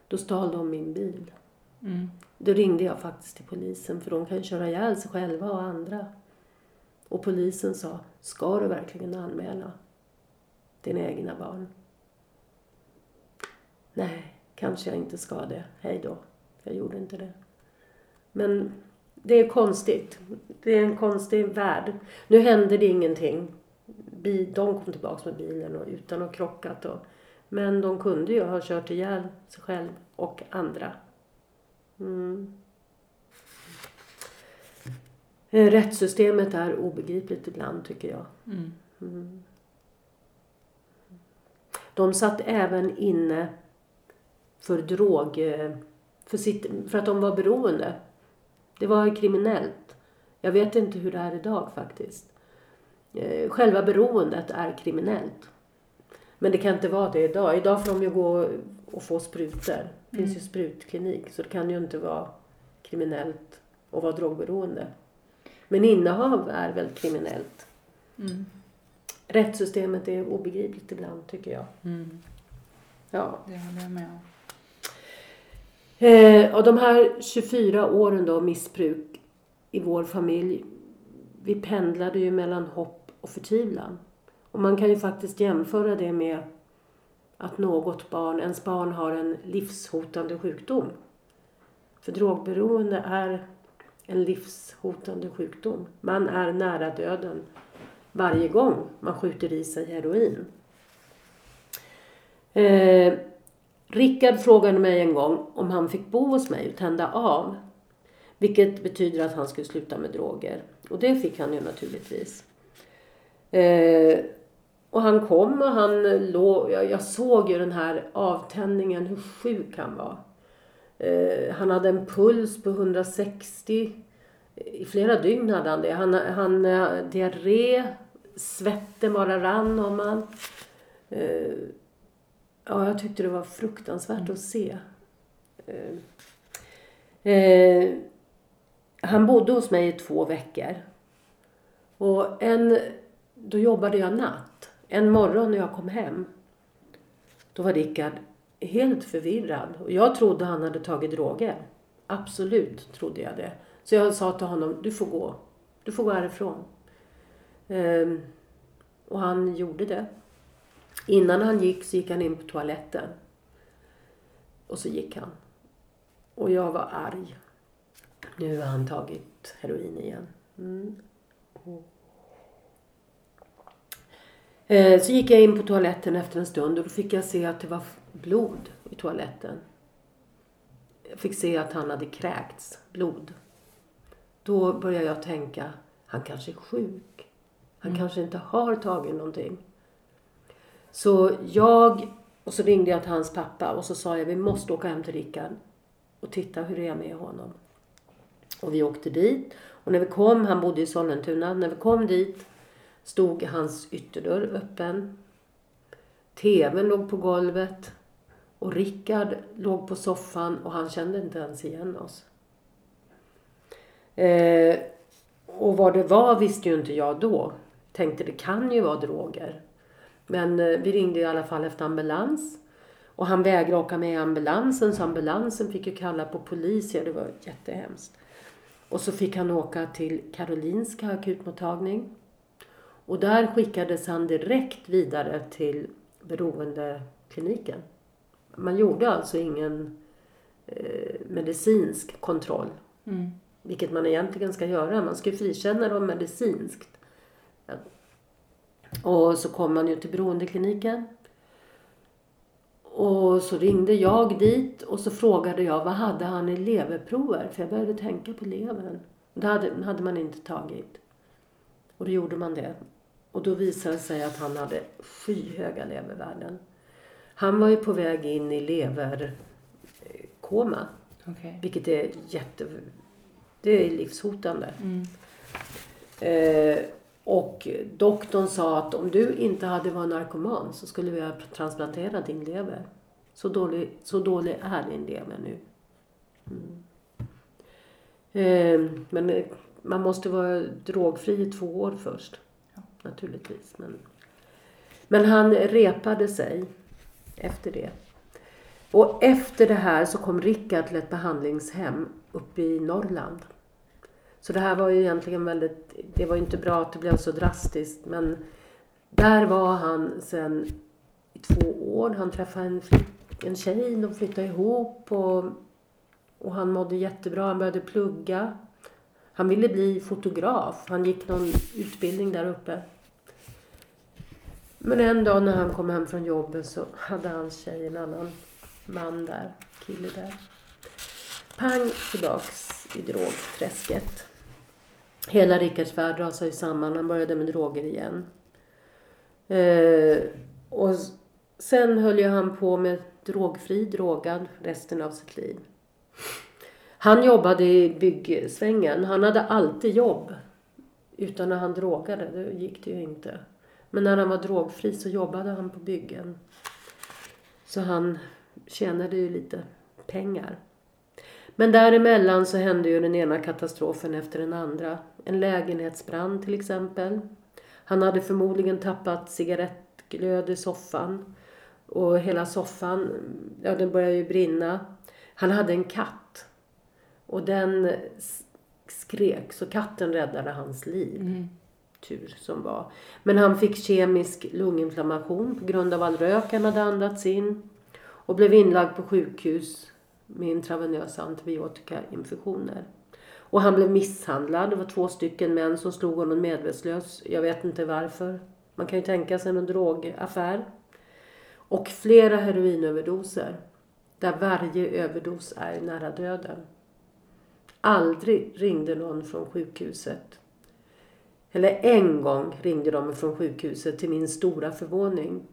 Då stal de min bil. Mm. Då ringde jag faktiskt till polisen för de kan köra ihjäl sig själva och andra. Och polisen sa, ska du verkligen anmäla dina egna barn? Nej, kanske jag inte ska det. Hej då. Jag gjorde inte det. Men det är konstigt. Det är en konstig värld. Nu hände det ingenting. De kom tillbaka med bilen och utan att ha krockat. Och, men de kunde ju ha kört ihjäl sig själv och andra. Mm. Eh, rättssystemet är obegripligt ibland tycker jag. Mm. Mm. De satt även inne för drog... Eh, för, sitt, för att de var beroende. Det var kriminellt. Jag vet inte hur det är idag faktiskt. Eh, själva beroendet är kriminellt. Men det kan inte vara det idag. Idag får de ju gå och få sprutor. Det finns mm. ju sprutklinik. Så det kan ju inte vara kriminellt att vara drogberoende. Men innehav är väl kriminellt. Mm. Rättssystemet är obegripligt ibland tycker jag. Mm. Ja. Det håller jag med om. Eh, och de här 24 åren då missbruk. i vår familj, vi pendlade ju mellan hopp och förtvivlan. Och man kan ju faktiskt jämföra det med att något barn, ens barn har en livshotande sjukdom. För drogberoende är en livshotande sjukdom. Man är nära döden varje gång man skjuter i sig heroin. Eh, Rickard frågade mig en gång om han fick bo hos mig och tända av. Vilket betyder att han skulle sluta med droger. Och det fick han ju naturligtvis. Eh, och han kom och han låg, jag, jag såg ju den här avtändningen, hur sjuk han var. Eh, han hade en puls på 160. I flera dygn hade han det. Han, han eh, diarré, svetten bara rann om han. Eh, ja, jag tyckte det var fruktansvärt att se. Eh, eh, han bodde hos mig i två veckor. Och en, då jobbade jag natt. En morgon när jag kom hem, då var Rickard helt förvirrad. Och jag trodde han hade tagit droger. Absolut trodde jag det. Så jag sa till honom, du får gå. Du får gå härifrån. Ehm, och han gjorde det. Innan han gick så gick han in på toaletten. Och så gick han. Och jag var arg. Nu har han tagit heroin igen. Mm. Eh, så gick jag in på toaletten efter en stund och då fick jag se att det var blod i toaletten. Jag fick se att han hade kräkts blod. Då började jag tänka, han kanske är sjuk. Han mm. kanske inte har tagit någonting. Så jag, och så ringde jag till hans pappa och så sa jag, vi måste åka hem till Rickard och titta hur det är med honom. Och vi åkte dit. Och när vi kom, han bodde i Sollentuna, när vi kom dit stod hans ytterdörr öppen. TVn låg på golvet. Och Rickard låg på soffan och han kände inte ens igen oss. Eh, och vad det var visste ju inte jag då. Tänkte det kan ju vara droger. Men eh, vi ringde i alla fall efter ambulans. Och han vägrade åka med i ambulansen så ambulansen fick ju kalla på polis. Ja, det var jättehemskt. Och så fick han åka till Karolinska akutmottagning. Och där skickades han direkt vidare till beroendekliniken. Man gjorde alltså ingen eh, medicinsk kontroll. Mm. Vilket man egentligen ska göra. Man ska frikänna dem medicinskt. Och så kom man ju till beroendekliniken. Och så ringde jag dit och så frågade jag vad hade han i leverprover? För jag började tänka på levern. Det hade, hade man inte tagit. Och då gjorde man det. Och då visade det sig att han hade skyhöga levervärden. Han var ju på väg in i leverkoma. Okay. Vilket är jätte... Det är livshotande. Mm. Eh, och doktorn sa att om du inte hade varit narkoman så skulle vi ha transplanterat din lever. Så dålig, så dålig är din lever nu. Mm. Eh, men man måste vara drogfri i två år först. Ja. Naturligtvis. Men, men han repade sig efter det. Och efter det här så kom Rickard till ett behandlingshem uppe i Norrland. Så det här var ju egentligen väldigt, det var ju inte bra att det blev så drastiskt men där var han sen i två år. Han träffade en, en tjej, de flyttade ihop och, och han mådde jättebra. Han började plugga. Han ville bli fotograf. Han gick någon utbildning där uppe. Men en dag när han kom hem från jobbet så hade hans tjej en annan man där, kille där. Pang tillbaks i drogträsket. Hela Rickards värld rasade samman. Han började med droger igen. Eh, och sen höll ju han på med drogfri, drogad resten av sitt liv. Han jobbade i byggsvängen. Han hade alltid jobb. Utan när han drogade, det gick det ju inte. Men när han var drogfri så jobbade han på byggen. Så han tjänade ju lite pengar. Men däremellan så hände ju den ena katastrofen efter den andra. En lägenhetsbrand till exempel. Han hade förmodligen tappat cigarettglöd i soffan. Och hela soffan, ja den började ju brinna. Han hade en katt. Och den skrek så katten räddade hans liv. Mm. Tur som var. Men han fick kemisk lunginflammation på grund av all rök han hade andats in och blev inlagd på sjukhus med intravenösa antibiotikainfektioner. Och han blev misshandlad. Det var två stycken män som slog honom medvetslös. Jag vet inte varför. Man kan ju tänka sig en drogaffär. Och flera heroinöverdoser. Där varje överdos är nära döden. Aldrig ringde någon från sjukhuset. Eller en gång ringde de från sjukhuset till min stora förvåning.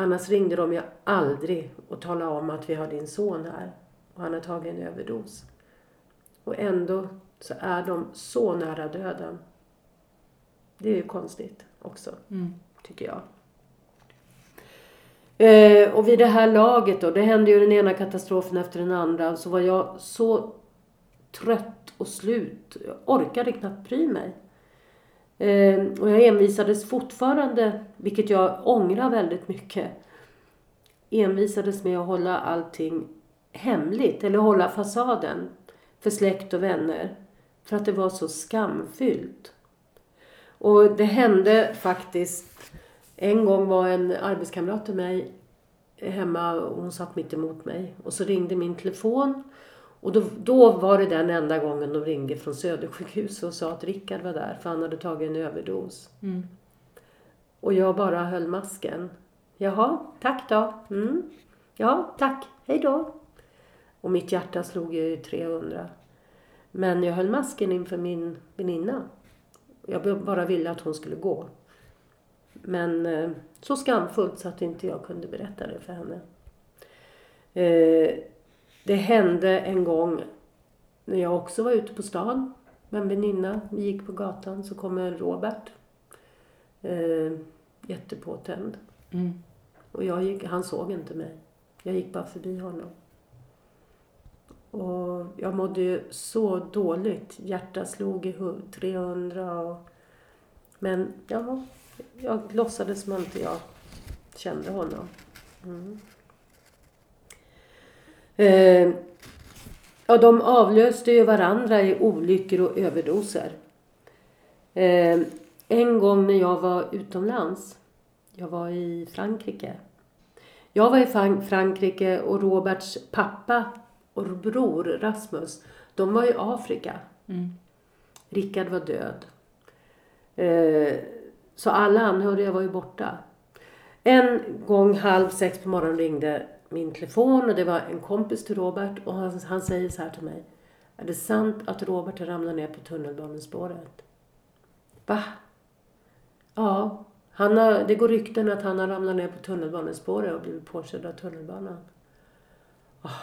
Annars ringde de ju aldrig och talade om att vi har din son här och han har tagit en överdos. Och ändå så är de så nära döden. Det är ju konstigt också, Mm. tycker jag. Eh, och vid det här laget då, det hände ju den ena katastrofen efter den andra, så var jag så trött och slut. Jag orkade knappt bry mig. Ehm, och jag envisades fortfarande, vilket jag ångrar väldigt mycket, envisades med att hålla allting hemligt, eller hålla fasaden för släkt och vänner. För att det var så skamfyllt. Och det hände faktiskt, en gång var en arbetskamrat till mig hemma och hon satt mitt emot mig. Och så ringde min telefon. Och då, då var det den enda gången de ringde från Södersjukhuset och sa att Rickard var där för han hade tagit en överdos. Mm. Och jag bara höll masken. Jaha, tack då. Mm. Ja, tack. Hej då. Och mitt hjärta slog ju 300. Men jag höll masken inför min väninna. Jag bara ville att hon skulle gå. Men eh, så skamfullt så att inte jag kunde berätta det för henne. Det hände en gång när jag också var ute på stan med en väninna. Vi gick på gatan så kommer Robert. Eh, jättepåtänd. Mm. Och jag gick, han såg inte mig. Jag gick bara förbi honom. Och jag mådde ju så dåligt. Hjärtat slog i hu- 300 och... Men ja, jag låtsades som inte jag kände honom. Mm. Eh, ja, de avlöste ju varandra i olyckor och överdoser. Eh, en gång när jag var utomlands, jag var i Frankrike. Jag var i Fran- Frankrike och Roberts pappa och bror Rasmus, de var i Afrika. Mm. Rickard var död. Eh, så alla anhöriga var ju borta. En gång halv sex på morgonen ringde min telefon och det var en kompis till Robert och han, han säger så här till mig. Är det sant att Robert har ramlat ner på tunnelbanespåret? Va? Ja, han har, det går rykten att han har ramlat ner på tunnelbanespåret och blivit påkörd av tunnelbanan. Oh.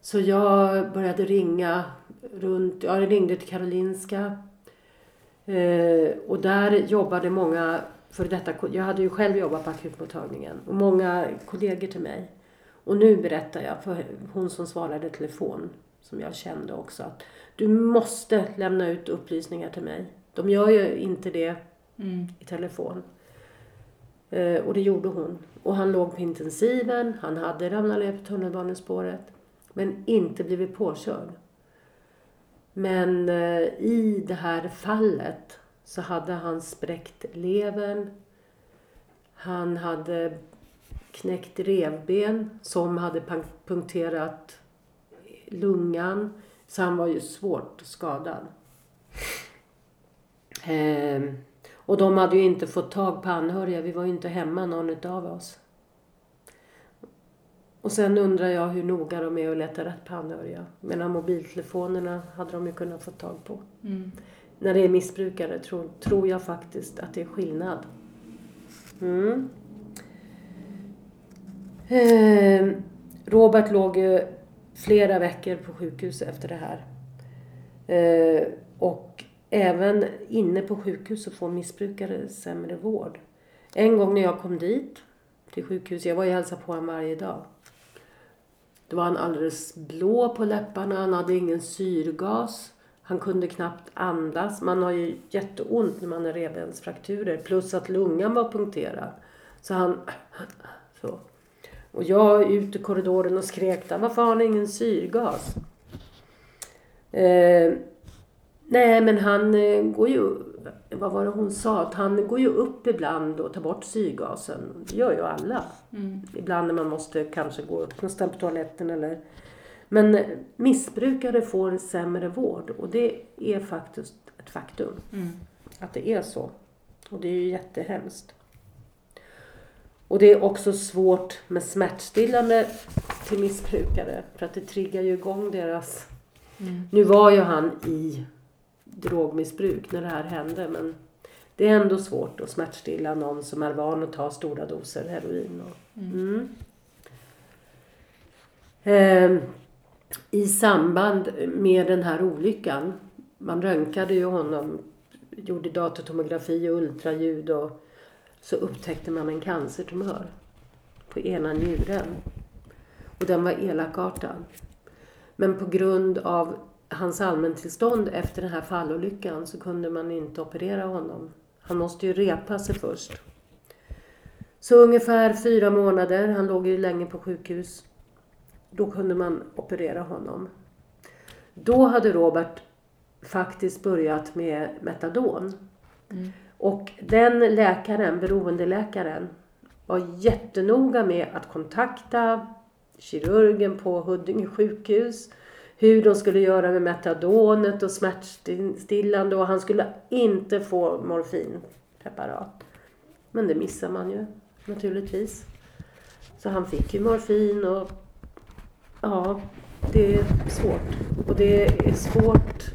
Så jag började ringa runt, jag ringde till Karolinska. Eh, och där jobbade många för detta, jag hade ju själv jobbat på akutmottagningen och många kollegor till mig. Och nu berättar jag för hon som svarade i telefon, som jag kände också, att du måste lämna ut upplysningar till mig. De gör ju inte det Mm. i telefon. Eh, och det gjorde hon. Och han låg på intensiven, han hade ramlat ner på tunnelbanespåret. Men inte blivit påkörd. Men eh, i det här fallet så hade han spräckt levern. Han hade knäckt revben som hade punkterat lungan. Så han var ju svårt skadad. Ehm, och de hade ju inte fått tag på anhöriga. Vi var ju inte hemma någon av oss. Och sen undrar jag hur noga de är att leta rätt på anhöriga. Medan mobiltelefonerna hade de ju kunnat få tag på. Mm. När det är missbrukare tror, tror jag faktiskt att det är skillnad. Mm. Eh, Robert låg ju flera veckor på sjukhus efter det här. Eh, och även inne på sjukhus så får missbrukare sämre vård. En gång när jag kom dit till sjukhuset... jag var ju hälsade på honom varje dag. Då var han alldeles blå på läpparna, han hade ingen syrgas. Han kunde knappt andas. Man har ju jätteont när man har revbensfrakturer. Plus att lungan var punkterad. Så han... Så. Och jag ut i korridoren och skrek där, varför har ni ingen syrgas? Eh, nej, men han eh, går ju... Vad var det hon sa? Att han går ju upp ibland och tar bort syrgasen. Det gör ju alla. Ibland när man måste kanske gå upp någonstans på toaletten eller... Men eh, missbrukare får sämre vård och det är faktiskt ett faktum. Att det är så. Och det är ju jättehemskt. Och det är också svårt med smärtstillande till missbrukare för att det triggar ju igång deras... Nu var ju han i drogmissbruk när det här hände men det är ändå svårt att smärtstilla någon som är van att ta stora doser heroin. Och, mm. Ehm, i samband med den här olyckan, man röntgade ju honom, gjorde datortomografi och ultraljud och så upptäckte man en cancertumör på ena njuren. Och den var elakartad. Men på grund av hans allmäntillstånd efter den här fallolyckan så kunde man inte operera honom. Han måste ju repa sig först. Så ungefär fyra månader, han låg ju länge på sjukhus. Då kunde man operera honom. Då hade Robert faktiskt börjat med metadon. Och den läkaren, beroendeläkaren, var jättenoga med att kontakta kirurgen på Huddinge sjukhus. Hur de skulle göra med metadonet och smärtstillande och han skulle inte få morfinpreparat. Men det missar man ju naturligtvis. Så han fick ju morfin och ja, det är svårt. Och det är svårt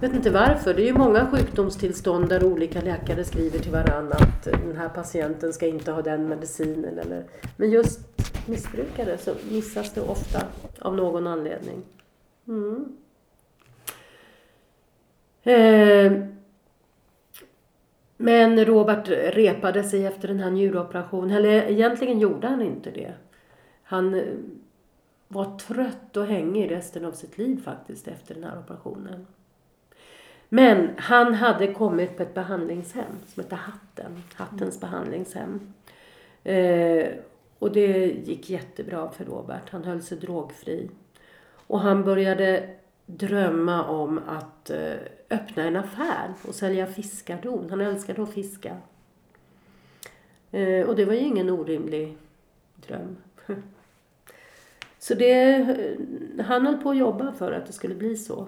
jag vet inte varför. Det är ju många sjukdomstillstånd där olika läkare skriver till varandra att den här patienten ska inte ha den medicinen. Eller... Men just missbrukare så missas det ofta av någon anledning. Mm. Eh, men Robert repade sig efter den här njuroperationen. Eller egentligen gjorde han inte det. Han var trött och hängig resten av sitt liv faktiskt efter den här operationen. Men han hade kommit på ett behandlingshem som hette Hatten. Hattens behandlingshem. Eh, och det gick jättebra för Robert. Han höll sig drogfri. Och han började drömma om att eh, öppna en affär och sälja fiskardon. Han älskade att fiska. Eh, och det var ju ingen orimlig dröm. Så det, han höll på att jobba för att det skulle bli så.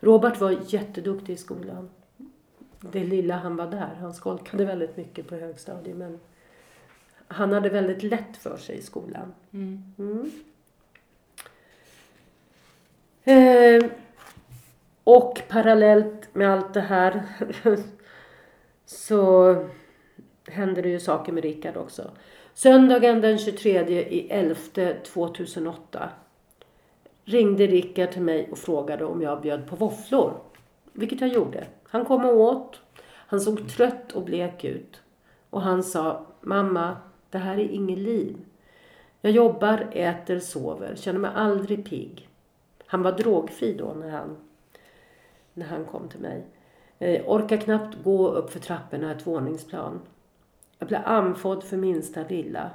Robert var jätteduktig i skolan. Det lilla han var där. Han skolkade väldigt mycket på högstadiet men han hade väldigt lätt för sig i skolan. Mm. Eh, och parallellt med allt det här så hände det ju saker med Rickard också. Söndagen den 23 i 11 2008 ringde Rickard till mig och frågade om jag bjöd på våfflor. Vilket jag gjorde. Han kom och åt. Han såg trött och blek ut. Och han sa, mamma, det här är inget liv. Jag jobbar, äter, sover, känner mig aldrig pigg. Han var drogfri då när han, när han kom till mig. Eh, orkar knappt gå upp för trapporna ett våningsplan. Jag blir andfådd för minsta lilla.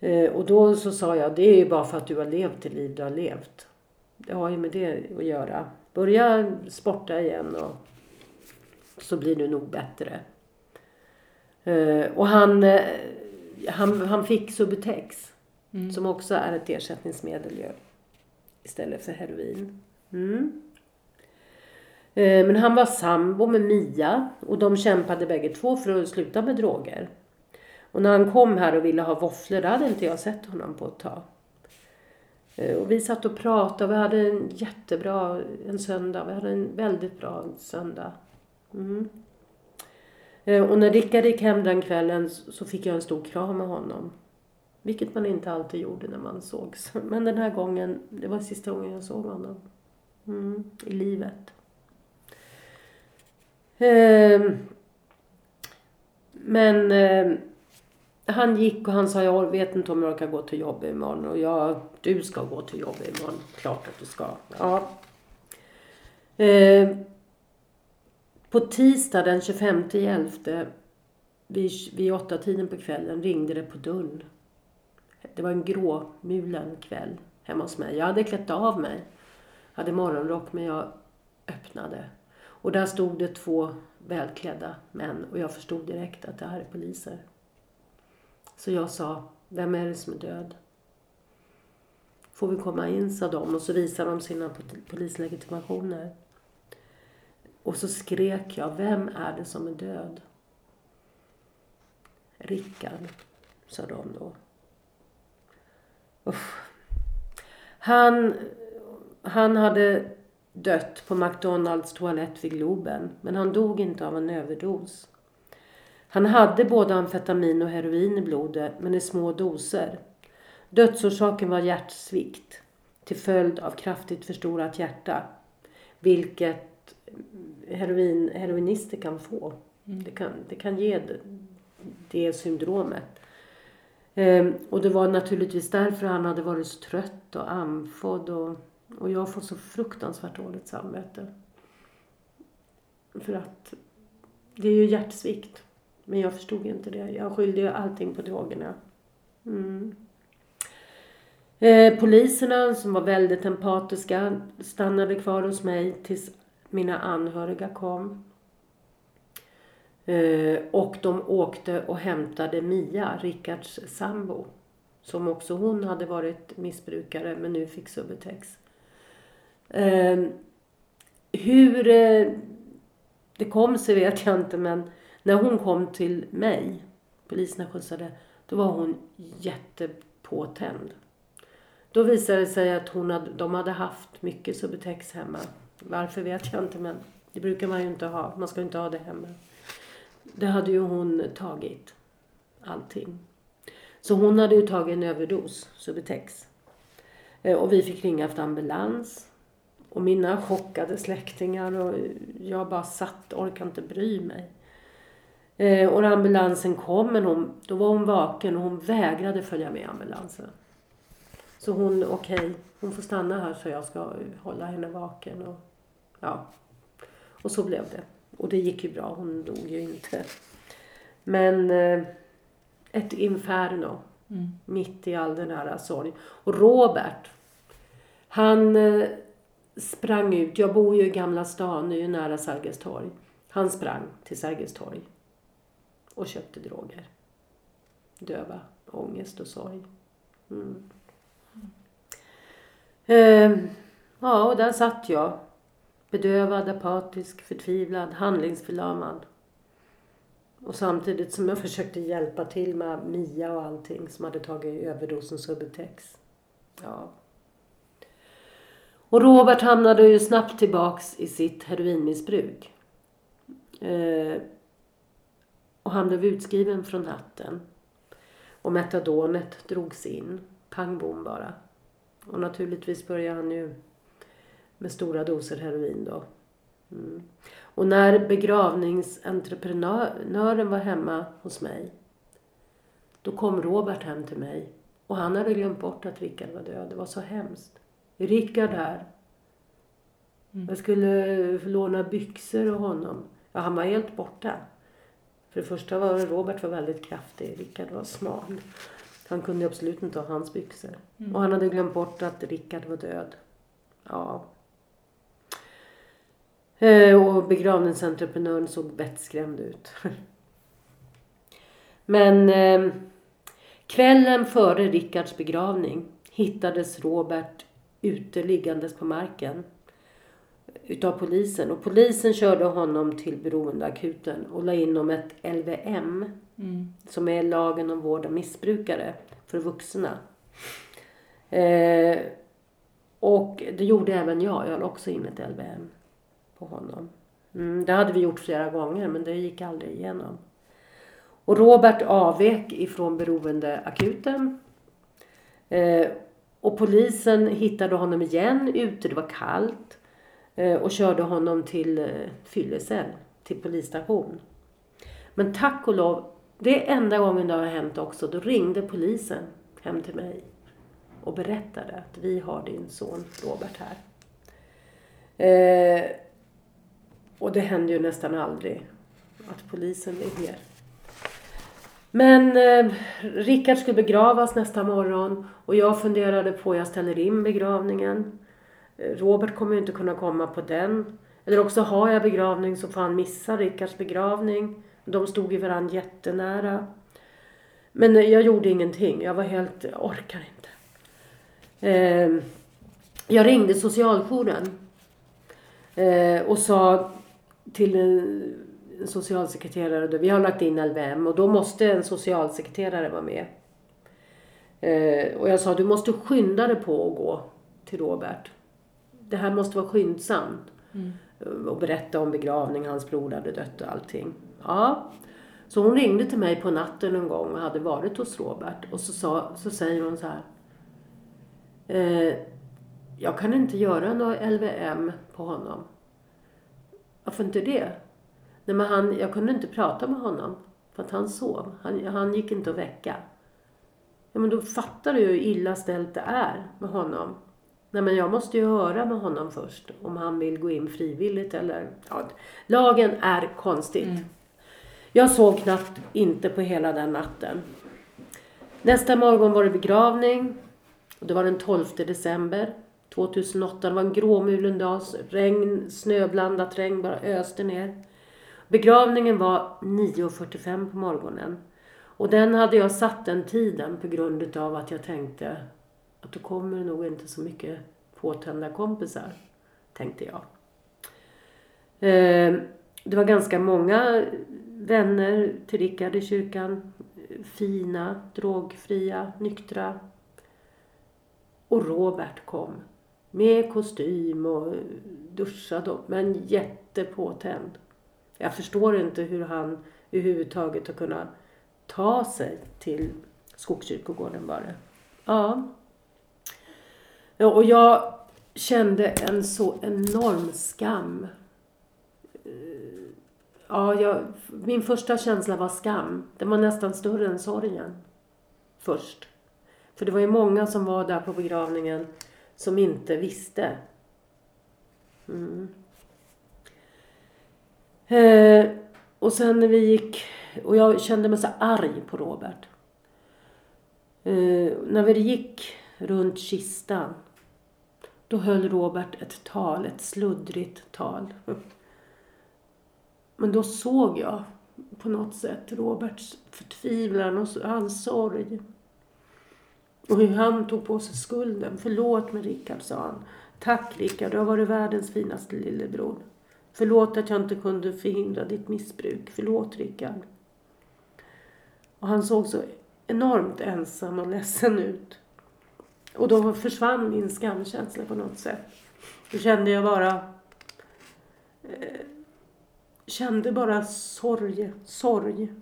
Eh, och då så sa jag, det är ju bara för att du har levt det liv du har levt. Det har ju med det att göra. Börja sporta igen och så blir du nog bättre. Eh, och han, eh, han, han fick Subutex. Mm. Som också är ett ersättningsmedel ju, istället för heroin. Mm. Eh, men han var sambo med Mia och de kämpade bägge två för att sluta med droger. Och när han kom här och ville ha våfflor, det hade inte jag sett honom på ett tag. Eh, och vi satt och pratade och vi hade en jättebra en söndag. Vi hade en väldigt bra söndag. Mm. Eh, och när Rickard gick hem den kvällen så fick jag en stor kram med honom. Vilket man inte alltid gjorde när man sågs. Men den här gången, det var sista gången jag såg honom. Mm, I livet. Ehm, men ehm, han gick och han sa jag vet inte om jag orkar gå till jobbet imorgon. Och jag, du ska gå till jobbet imorgon. Klart att du ska. Ja. Ehm, på tisdag den 25 11 vid, vid åtta tiden på kvällen ringde det på dörren. Det var en gråmulen kväll hemma hos mig. Jag hade klätt av mig. hade morgonrock men jag öppnade. Och där stod det två välklädda män och jag förstod direkt att det här är poliser. Så jag sa, vem är det som är död? Får vi komma in, sa de och så visade de sina polislegitimationer. Och så skrek jag, vem är det som är död? Rickard, sa de då. Uff. Han, han hade dött på McDonalds toalett vid Globen, men han dog inte av en överdos. Han hade både amfetamin och heroin i blodet, men i små doser. Dödsorsaken var hjärtsvikt till följd av kraftigt förstorat hjärta, vilket heroin, heroinister kan få. Mm. Det, kan, det kan ge det, det syndromet. Ehm, och det var naturligtvis därför han hade varit så trött och andfådd och, och jag får så fruktansvärt dåligt samvete. För att det är ju hjärtsvikt. Men jag förstod inte det. Jag skyllde ju allting på drogerna. Mm. Eh, poliserna som var väldigt empatiska stannade kvar hos mig tills mina anhöriga kom. Eh, och de åkte och hämtade Mia, Rickards sambo. Som också hon hade varit missbrukare men nu fick Subutex. Eh, hur eh, det kom sig vet jag inte men när hon kom till mig, poliserna skjutsade, då var hon jättepåtänd. Då visade det sig att hon hade, de hade haft mycket Subutex hemma. Varför vet jag inte men det brukar man ju inte ha. Man ska inte ha det hemma. Det hade ju hon tagit. Allting. Så hon hade ju tagit en överdos Subutex. Eh, och vi fick ringa efter ambulans. Och mina chockade släktingar och jag bara satt och orkade inte bry mig. Eh, och när ambulansen kom, men hon, då var hon vaken och hon vägrade följa med ambulansen. Så hon, okej, okay, hon får stanna här så jag ska hålla henne vaken. Och, ja. och så blev det. Och det gick ju bra, hon dog ju inte. Men eh, ett inferno. Mm. Mitt i all den här sorg. Och Robert, han eh, sprang ut. Jag bor ju i Gamla stan, nu nära Sergels torg. Han sprang till Sergels torg och köpte droger. Döva ångest och sorg. Mm. Ehm, ja, och där satt jag. Bedövad, apatisk, förtvivlad, handlingsförlamad. Och samtidigt som jag försökte hjälpa till med Mia och allting som hade tagit överdosen Subutex. Ja. Och Robert hamnade ju snabbt tillbaks i sitt heroinmissbruk. Eh, och han blev utskriven från natten. Och metadonet drogs in. Pang bom bara. Och naturligtvis började han ju med stora doser heroin då. Mm. Och när begravningsentreprenören var hemma hos mig. Då kom Robert hem till mig. Och han hade glömt bort att Rickard var död. Det var så hemskt. Rickard här? Mm. Jag skulle låna byxor av honom. Ja, han var helt borta. För det första var Robert var väldigt kraftig, Rickard var smal. Han kunde absolut inte ha hans byxor. Mm. Och han hade glömt bort att Rickard var död. Ja. Eh, och begravningsentreprenören såg vettskrämd ut. Men eh, kvällen före Rickards begravning hittades Robert ute liggandes på marken utav polisen. Och polisen körde honom till beroendeakuten och la in om ett LVM. Mm. Som är lagen om vård av missbrukare för vuxna. Eh, och det gjorde även jag. Jag la också in ett LVM på honom. Mm, det hade vi gjort flera gånger men det gick aldrig igenom. Och Robert avvek ifrån beroendeakuten. Eh, och polisen hittade honom igen ute, det var kallt. Eh, och körde honom till eh, fyllecell, till polisstation. Men tack och lov, det är enda gången det har hänt också. Då ringde polisen hem till mig och berättade att vi har din son Robert här. Eh, och det händer ju nästan aldrig att polisen ringer. Men eh, Rickard skulle begravas nästa morgon och jag funderade på, jag ställer in begravningen. Eh, Robert kommer ju inte kunna komma på den. Eller också har jag begravning så får han missa Rickards begravning. De stod ju varandra jättenära. Men eh, jag gjorde ingenting. Jag var helt, jag orkar inte. Eh, jag ringde socialjouren. Eh, och sa till eh, socialsekreterare, vi har lagt in LVM och då måste en socialsekreterare vara med. Eh, och jag sa, du måste skynda dig på att gå till Robert. Det här måste vara skyndsamt. Mm. Och berätta om begravning, hans bror hade dött och allting. Ja. Så hon ringde till mig på natten en gång och hade varit hos Robert. Och så, sa, så säger hon så här. Eh, jag kan inte göra något LVM på honom. Varför inte det? Nej men han, jag kunde inte prata med honom. För att han sov. Han, han gick inte att väcka. Ja men då fattar du ju hur illa ställt det är med honom. Nej men jag måste ju höra med honom först. Om han vill gå in frivilligt eller... Ja, lagen är konstigt. Mm. Jag sov knappt inte på hela den natten. Nästa morgon var det begravning. Och det var den 12 december 2008. Det var en gråmulen dag. Regn, snöblandat regn bara öste ner. Begravningen var 9.45 på morgonen. Och den hade jag satt den tiden på grund av att jag tänkte att då kommer det nog inte så mycket påtända kompisar. Tänkte jag. Ehm, det var ganska många vänner till Rickard i kyrkan. Fina, drogfria, nyktra. Och Robert kom. Med kostym och duschad och, men jättepåtänd. Jag förstår inte hur han överhuvudtaget har kunnat ta sig till Skogskyrkogården var det. Ja. ja. Och jag kände en så enorm skam. Eh, ja, jag, min första känsla var skam. Den var nästan större än sorgen. Först. För det var ju många som var där på begravningen som inte visste. Mm. Eh, och sen när vi gick, och jag kände mig så arg på Robert. Eh, när vi gick runt kistan, då höll Robert ett tal, ett sluddrigt tal. Men då såg jag på något sätt Roberts förtvivlan och hans sorg. Och hur han tog på sig skulden. Förlåt mig Rickard, sa han. Tack Rickard, du har varit världens finaste lillebror. Förlåt att jag inte kunde förhindra ditt missbruk. Förlåt Rickard. Och han såg så enormt ensam och ledsen ut. Och då försvann min skamkänsla på något sätt. Då kände jag bara eh, kände bara sorg, sorg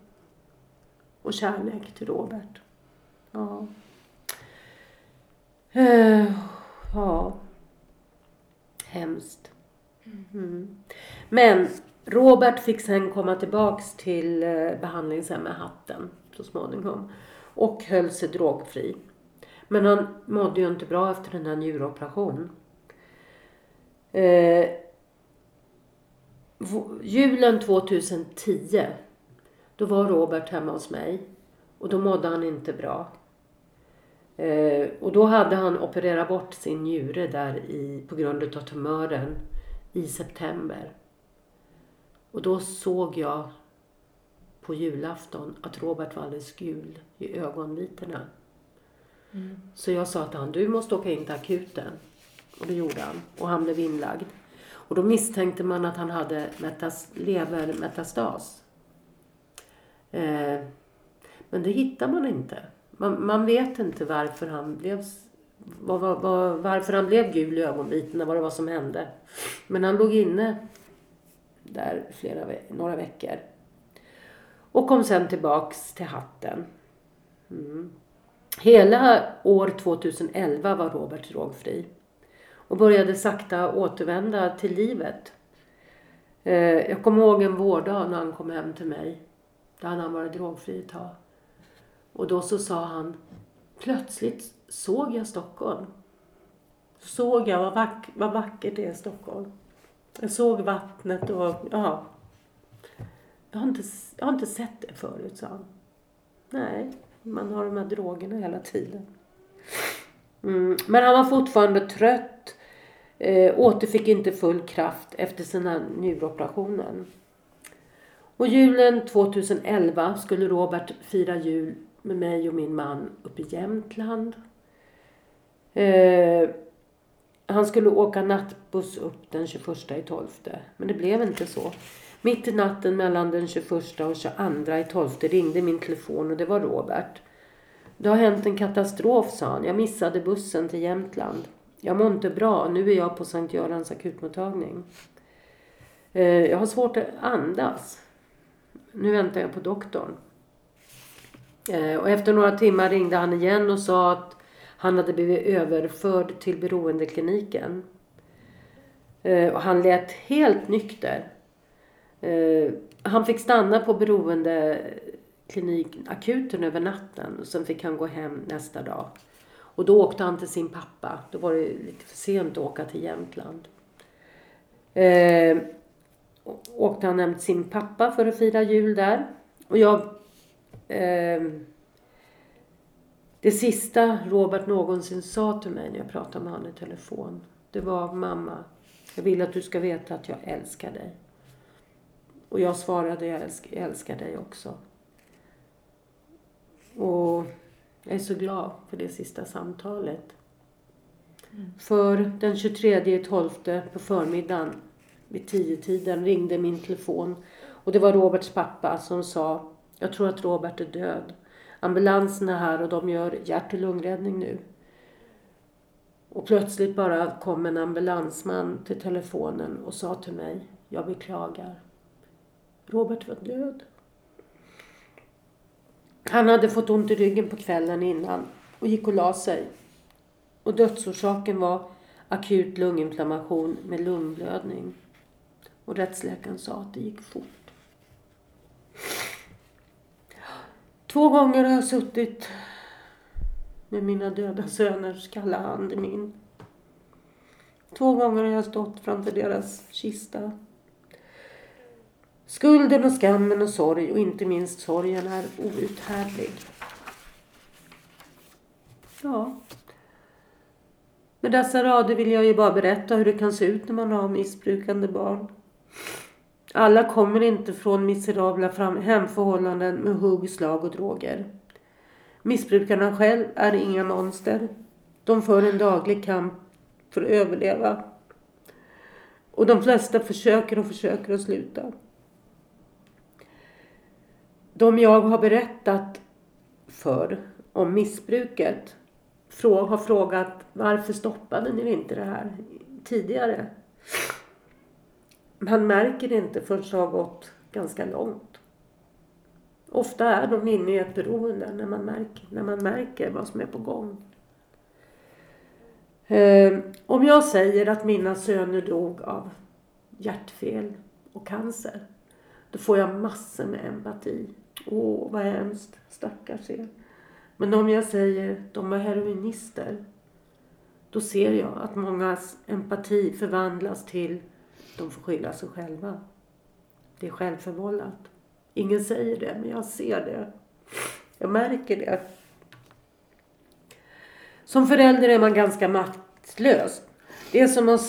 och kärlek till Robert. Ja. Eh, ja. Hemskt. Mm. Men Robert fick sen komma tillbaks till eh, behandlingshem behandlingshemmet Hatten så småningom. Och höll sig drogfri. Men han mådde ju inte bra efter den här njuroperationen. Eh, julen 2010 då var Robert hemma hos mig och då mådde han inte bra. Eh, och då hade han opererat bort sin njure där i, på grund av tumören i september. Och då såg jag på julafton att Robert var alldeles gul i ögonvitorna. Mm. Så jag sa till honom, du måste åka in till akuten. Och det gjorde han. Och han blev inlagd. Och då misstänkte man att han hade metas, levermetastas. Eh, men det hittar man inte. Man, man vet inte varför han blev var, var, var, varför han blev gul i ögonvitorna, vad det var som hände. Men han låg inne där flera, några veckor. Och kom sen tillbaks till hatten. Mm. Hela år 2011 var Robert drogfri och började sakta återvända till livet. Eh, jag kommer ihåg en vårdag när han kom hem till mig. Då hade han varit drogfri ett tag. Och då så sa han, plötsligt såg jag Stockholm. Såg jag vad, vack, vad vackert det är Stockholm. Jag såg vattnet och ja. Jag har inte, jag har inte sett det förut, sa han. Nej, man har de här drogerna hela tiden. Mm. Men han var fortfarande trött Eh, återfick inte full kraft efter sina njuroperationen. Och julen 2011 skulle Robert fira jul med mig och min man uppe i Jämtland. Eh, han skulle åka nattbuss upp den 21 i 12. Men det blev inte så. Mitt i natten mellan den 21 och 22 i 12 ringde min telefon och det var Robert. Det har hänt en katastrof, sa han. Jag missade bussen till Jämtland. Jag mår inte bra. Nu är jag på Sankt Görans akutmottagning. Eh, jag har svårt att andas. Nu väntar jag på doktorn. Eh, och efter några timmar ringde han igen och sa att han hade blivit överförd till beroendekliniken. Eh, och han lät helt nykter. Eh, han fick stanna på beroendekliniken, akuten över natten och sen fick han gå hem nästa dag. Och då åkte han till sin pappa. Då var det lite för sent att åka till Jämtland. Eh, åkte han hem till sin pappa för att fira jul där. Och jag... Eh, det sista Robert någonsin sa till mig när jag pratade med honom i telefon. Det var mamma, jag vill att du ska veta att jag älskar dig. Och jag svarade jag älskar, jag älskar dig också. Och jag är så glad för det sista samtalet. Mm. För den 23 12 på förmiddagen vid tio tiden ringde min telefon och det var Roberts pappa som sa Jag tror att Robert är död. Ambulansen är här och de gör hjärt och lungräddning nu. Och plötsligt bara kom en ambulansman till telefonen och sa till mig Jag beklagar. Robert var död. Han hade fått ont i ryggen på kvällen innan och gick och la sig. Och dödsorsaken var akut lunginflammation med lungblödning. Och rättsläkaren sa att det gick fort. Två gånger har jag suttit med mina döda söners kalla hand i min. Två gånger har jag stått framför deras kista Skulden och skammen och sorg och inte minst sorgen är outhärdlig. Ja. Med dessa rader vill jag ju bara berätta hur det kan se ut när man har missbrukande barn. Alla kommer inte från miserabla hemförhållanden med hugg, slag och droger. Missbrukarna själv är inga monster. De för en daglig kamp för att överleva. Och de flesta försöker och försöker att sluta de jag har berättat för om missbruket har frågat varför stoppade ni inte det här tidigare? Man märker det inte förrän det har gått ganska långt. Ofta är de inne i ett beroende när man märker, när man märker vad som är på gång. Eh, om jag säger att mina söner dog av hjärtfel och cancer, då får jag massor med empati Åh, vad hemskt. Stackars er. Men om jag säger de var heroinister, då ser jag att mångas empati förvandlas till de får skylla sig själva. Det är självförvållat. Ingen säger det, men jag ser det. Jag märker det. Som förälder är man ganska maktlös. Det är som att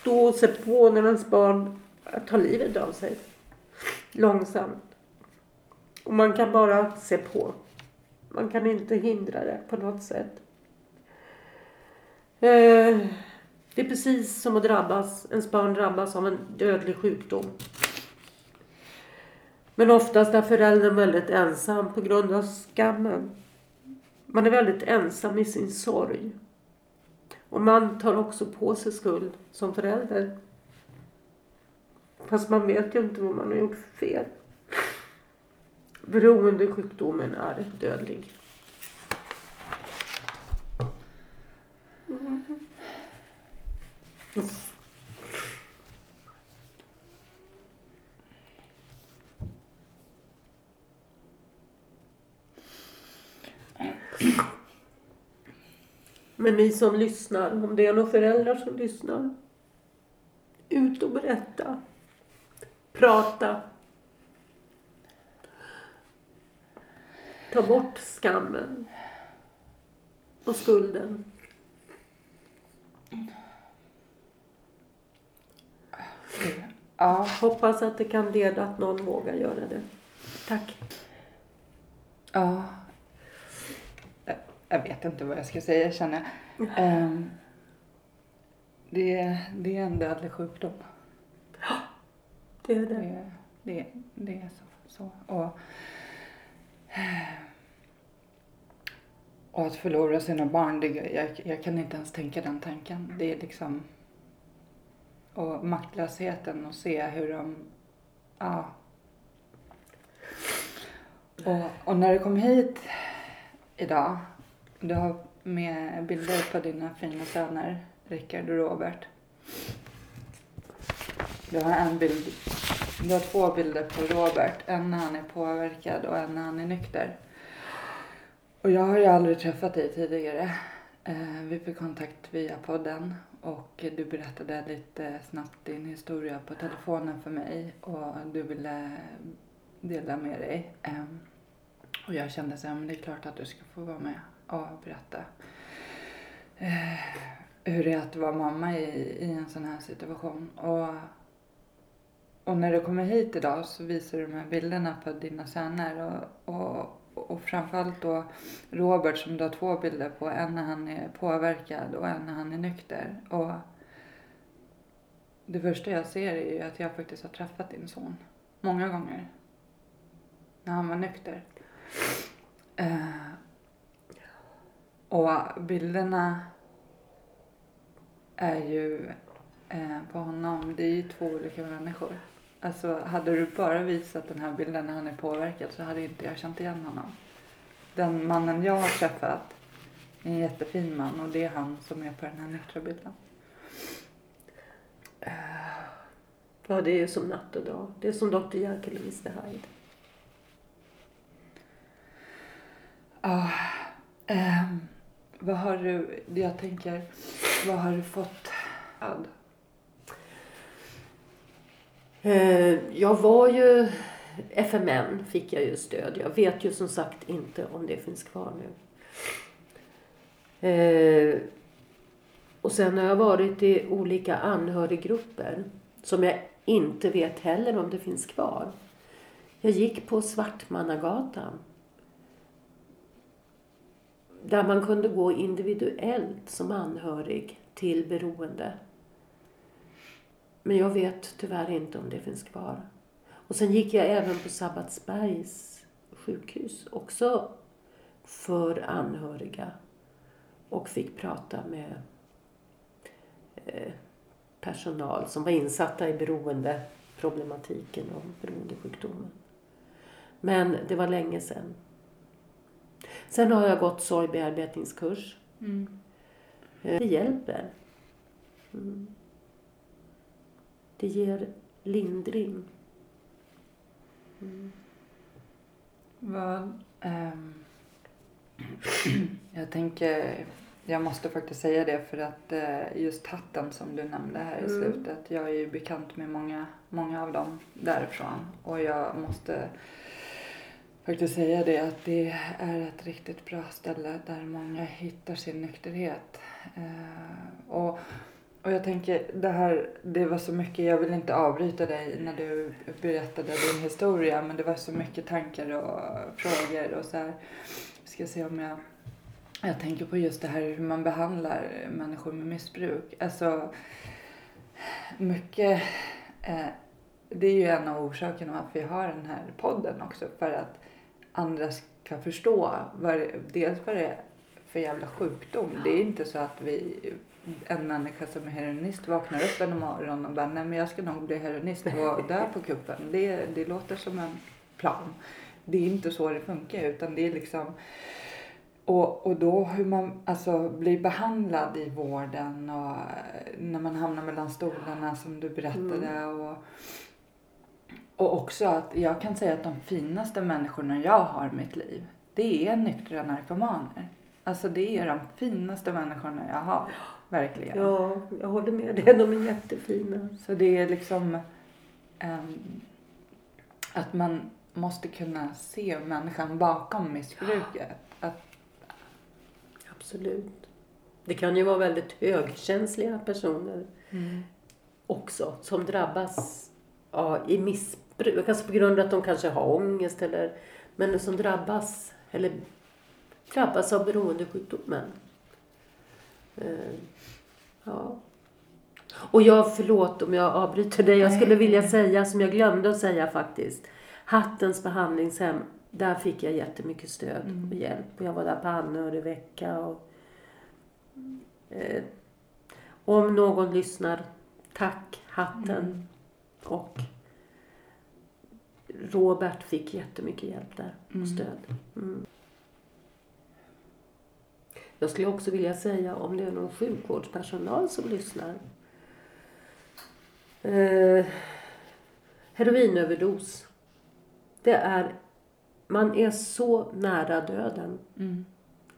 stå och se på när ens barn tar livet av sig. Långsamt. Och man kan bara se på. Man kan inte hindra det på något sätt. Eh, det är precis som att drabbas, ens barn drabbas av en dödlig sjukdom. Men oftast är föräldern väldigt ensam på grund av skammen. Man är väldigt ensam i sin sorg. Och man tar också på sig skuld som förälder. Fast man vet ju inte vad man har gjort för fel. Beroendesjukdomen är dödlig. Mm. Men ni som lyssnar, om det är några föräldrar som lyssnar, ut och berätta. Prata. Ta bort skammen och skulden. Ja, Hoppas att det kan leda att någon vågar göra det. Tack. ja. Jag- vet inte vad jag ska säga känner jag. Ehm, det, är- det är en dödlig sjukdom. Det är det. Det, det, det är så. så. Och, och att förlora sina barn, det, jag, jag kan inte ens tänka den tanken. Det är liksom... Och maktlösheten och se hur de... Ja. Och, och när du kom hit idag, du har med bilder på dina fina söner, Rickard och Robert. Du har en bild du har två bilder på Robert. En när han är påverkad och en när han är nykter. Och jag har ju aldrig träffat dig tidigare. Eh, vi fick kontakt via podden och du berättade lite snabbt din historia på telefonen för mig och du ville dela med dig. Ehm, och jag kände så här, men det är klart att du ska få vara med och berätta eh, hur det är att vara mamma i, i en sån här situation. Och och när du kommer hit idag så visar du de här bilderna på dina söner och, och, och framförallt då Robert som du har två bilder på. En när han är påverkad och en när han är nykter. Och det första jag ser är ju att jag faktiskt har träffat din son många gånger. När han var nykter. Eh, och bilderna är ju eh, på honom, det är ju två olika människor. Alltså hade du bara visat den här bilden när han är påverkad så hade inte jag känt igen honom. Den mannen jag har träffat är en jättefin man och det är han som är på den här nyktra bilden. Ja, det är ju som natt och dag. Det är som Dr. Jekyll och Mr. Hyde. Ja, ehm, vad har du, jag tänker, vad har du fått? Ad? Eh, Jag var ju... FMN fick jag ju stöd. Jag vet ju som sagt inte om det finns kvar nu. Eh, Och sen har jag varit i olika anhöriggrupper som jag inte vet heller om det finns kvar. Jag gick på Svartmannagatan. Där man kunde gå individuellt som anhörig till beroende. Men jag vet tyvärr inte om det finns kvar. Och sen gick jag även på Sabbatsbergs sjukhus, också för anhöriga. Och fick prata med eh, personal som var insatta i beroendeproblematiken och beroendesjukdomen. Men det var länge sedan. Sen har jag gått sorgbearbetningskurs. Mm. Eh, Det hjälper. Mm. Det ger lindring. Vad, ehm, jag tänker, jag måste faktiskt säga det för att eh, just hatten som du nämnde här i Mm. slutet. Jag är ju bekant med många, många av dem därifrån. Och jag måste faktiskt säga det att det är ett riktigt bra ställe där många hittar sin nykterhet. Eh, och och jag tänker, det här, det var så mycket, jag vill inte avbryta dig när du berättade din historia, men det var så mycket tankar och frågor och så här. Ska se om jag, jag tänker på just det här hur man behandlar människor med missbruk. Alltså, mycket, eh, det är ju en av orsakerna varför vi har den här podden också, för att andra ska förstå vad, det- dels vad det är för jävla sjukdom. Det är inte så att vi en människa som är heroinist vaknar upp en morgon och bara nej men jag ska nog bli heroinist och dö på kuppen. Det, det låter som en plan. Det är inte så det funkar utan det är liksom och, och då hur man alltså blir behandlad i vården och eh, när man hamnar mellan stolarna som du berättade och och också att jag kan säga att de finaste människorna jag har i mitt liv, det är nyktra narkomaner. Alltså det är de finaste människorna jag har, verkligen. Ja, jag håller med dig. De är jättefina. Så det är liksom ehm, att man måste kunna se människan bakom missbruket. Att, Absolut. Det kan ju vara väldigt högkänsliga personer. också som drabbas ja, i missbruk. Alltså på grund av att de kanske har ångest eller men som drabbas eller drabbas av beroendesjukdomen. Eh, ja. Och jag, förlåt om jag avbryter dig, jag skulle vilja säga som jag glömde att säga faktiskt. Hattens behandlingshem, där fick jag jättemycket stöd och hjälp. Och jag var där på anhörigvecka och eh, om någon lyssnar, tack Hatten. Och Robert fick jättemycket hjälp där och stöd. Mm. Jag skulle också vilja säga om det är någon sjukvårdspersonal som lyssnar. Eh, heroinöverdos. Det är, man är så nära döden. Mm.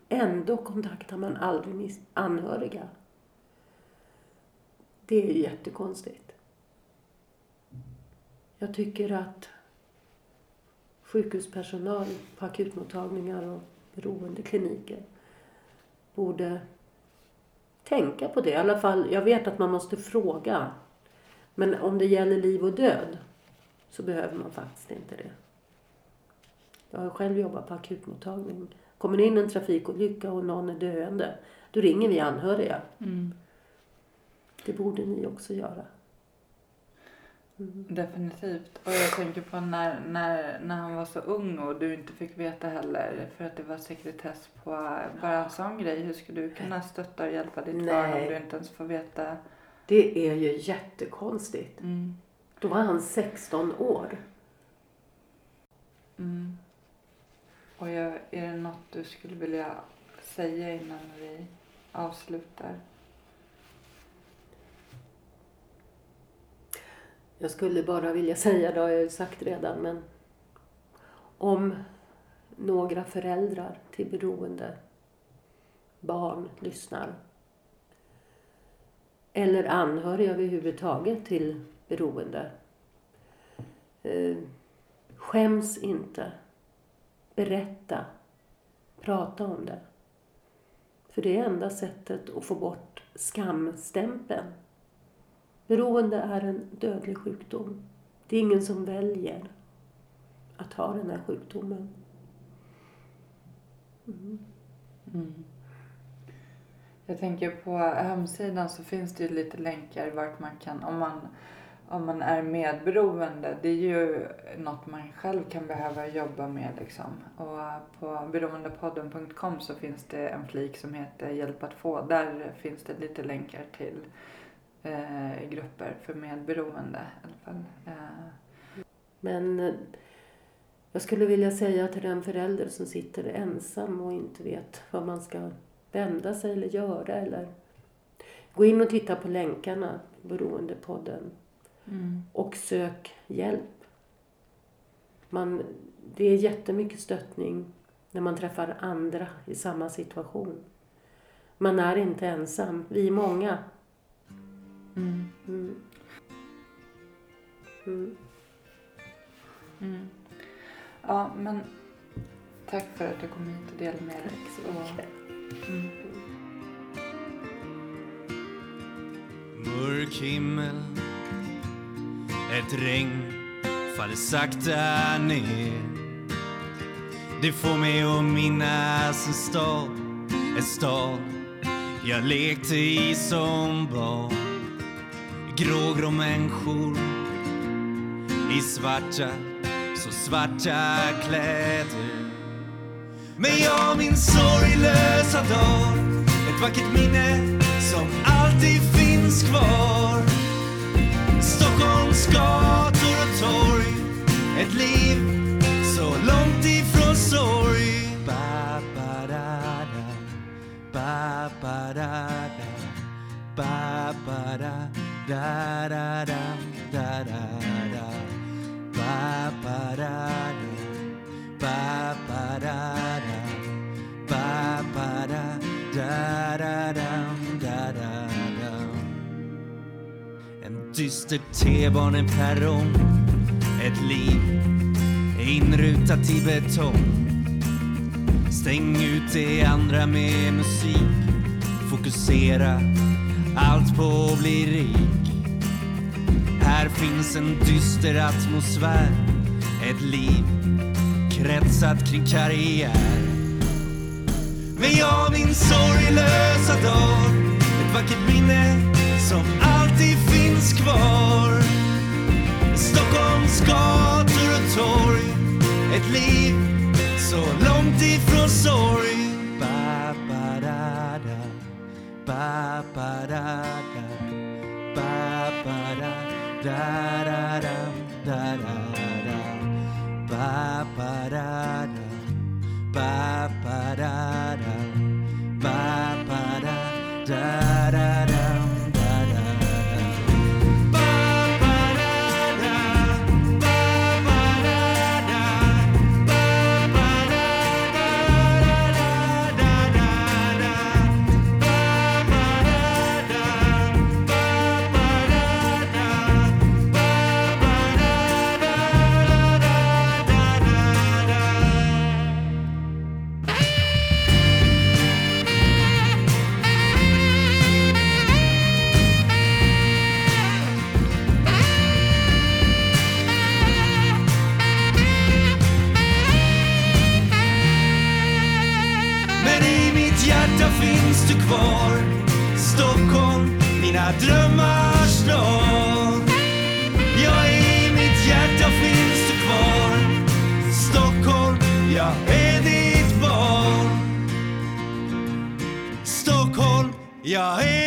Ändå kontaktar man aldrig anhöriga. Det är ju jättekonstigt. Jag tycker att sjukhuspersonal på akutmottagningar och beroendekliniker borde tänka på det. I alla fall, jag vet att man måste fråga. Men om det gäller liv och död så behöver man faktiskt inte det. Jag har själv jobbat på akutmottagning. Kommer det in en trafikolycka och någon är döende, då ringer vi anhöriga. Mm. Det borde ni också göra. Definitivt. Och jag tänker på när, när, när han var så ung och du inte fick veta heller för att det var sekretess på bara en sån grej. Hur ska du kunna stötta och hjälpa ditt barn om Nej. du inte ens får veta? Det är ju jättekonstigt. Mm. Då var han 16 år. Mm. Och jag, är det något du skulle vilja säga innan vi avslutar? Jag skulle bara vilja säga, det har jag ju sagt redan, men om några föräldrar till beroende barn lyssnar eller anhöriga överhuvudtaget till beroende. Eh, skäms inte. Berätta. Prata om det. För det är enda sättet att få bort skamstämpeln. Beroende är en dödlig sjukdom. Det är ingen som väljer att ha den här sjukdomen. Mm. mm. Jag tänker på hemsidan så finns det ju lite länkar vart man kan, om man, om man är medberoende, det är ju något man själv kan behöva jobba med liksom. Och på beroendepodden.com så finns det en flik som heter Hjälp att få. Där finns det lite länkar till eh, grupper för medberoende i alla fall. Eh, Men eh, jag skulle vilja säga till den förälder som sitter ensam och inte vet vad man ska vända sig eller göra eller gå in och titta på länkarna, Beroendepodden, mm. och sök hjälp. Man, det är jättemycket stöttning när man träffar andra i samma situation. Man är inte ensam, vi är många. Mm. Mm. Mm. Ja, men tack för att du kom hit och delade med dig. Tack så mycket. Mörk himmel Ett regn faller sakta ner Det får mig att minnas en stad En stad jag lekte i som barn Grågrå människor i svarta, så svarta kläder Men jag min sorglösa dag Ett vackert minne som alltid finns kvar Stockholms gator och torg Ett liv så långt ifrån sorg ba, ba, da, da. Ba, ba, da, da. Ba, ba, da, da, da, da, da, da, da. Ba, ba, da, da. Ba, ba, da, da. Ba, ba, da, da, da, dam, da, da, dam. En dyster T-baneperrong Ett liv inrutat i betong Stäng ut det andra med musik Fokusera allt på att bli rik Här finns en dyster atmosfär, ett liv kretsat kring karriär. Men jag min sorglösa dag, ett vackert minne som alltid finns kvar. Stockholms gator och torg, ett liv så långt ifrån sorg. pa pa da da pa pa da da da da da da da pa pa da da pa pa da da pa pa da drömmars land. Jag i mitt hjärta finns du kvar. Stockholm, jag är ditt barn. Stockholm, jag är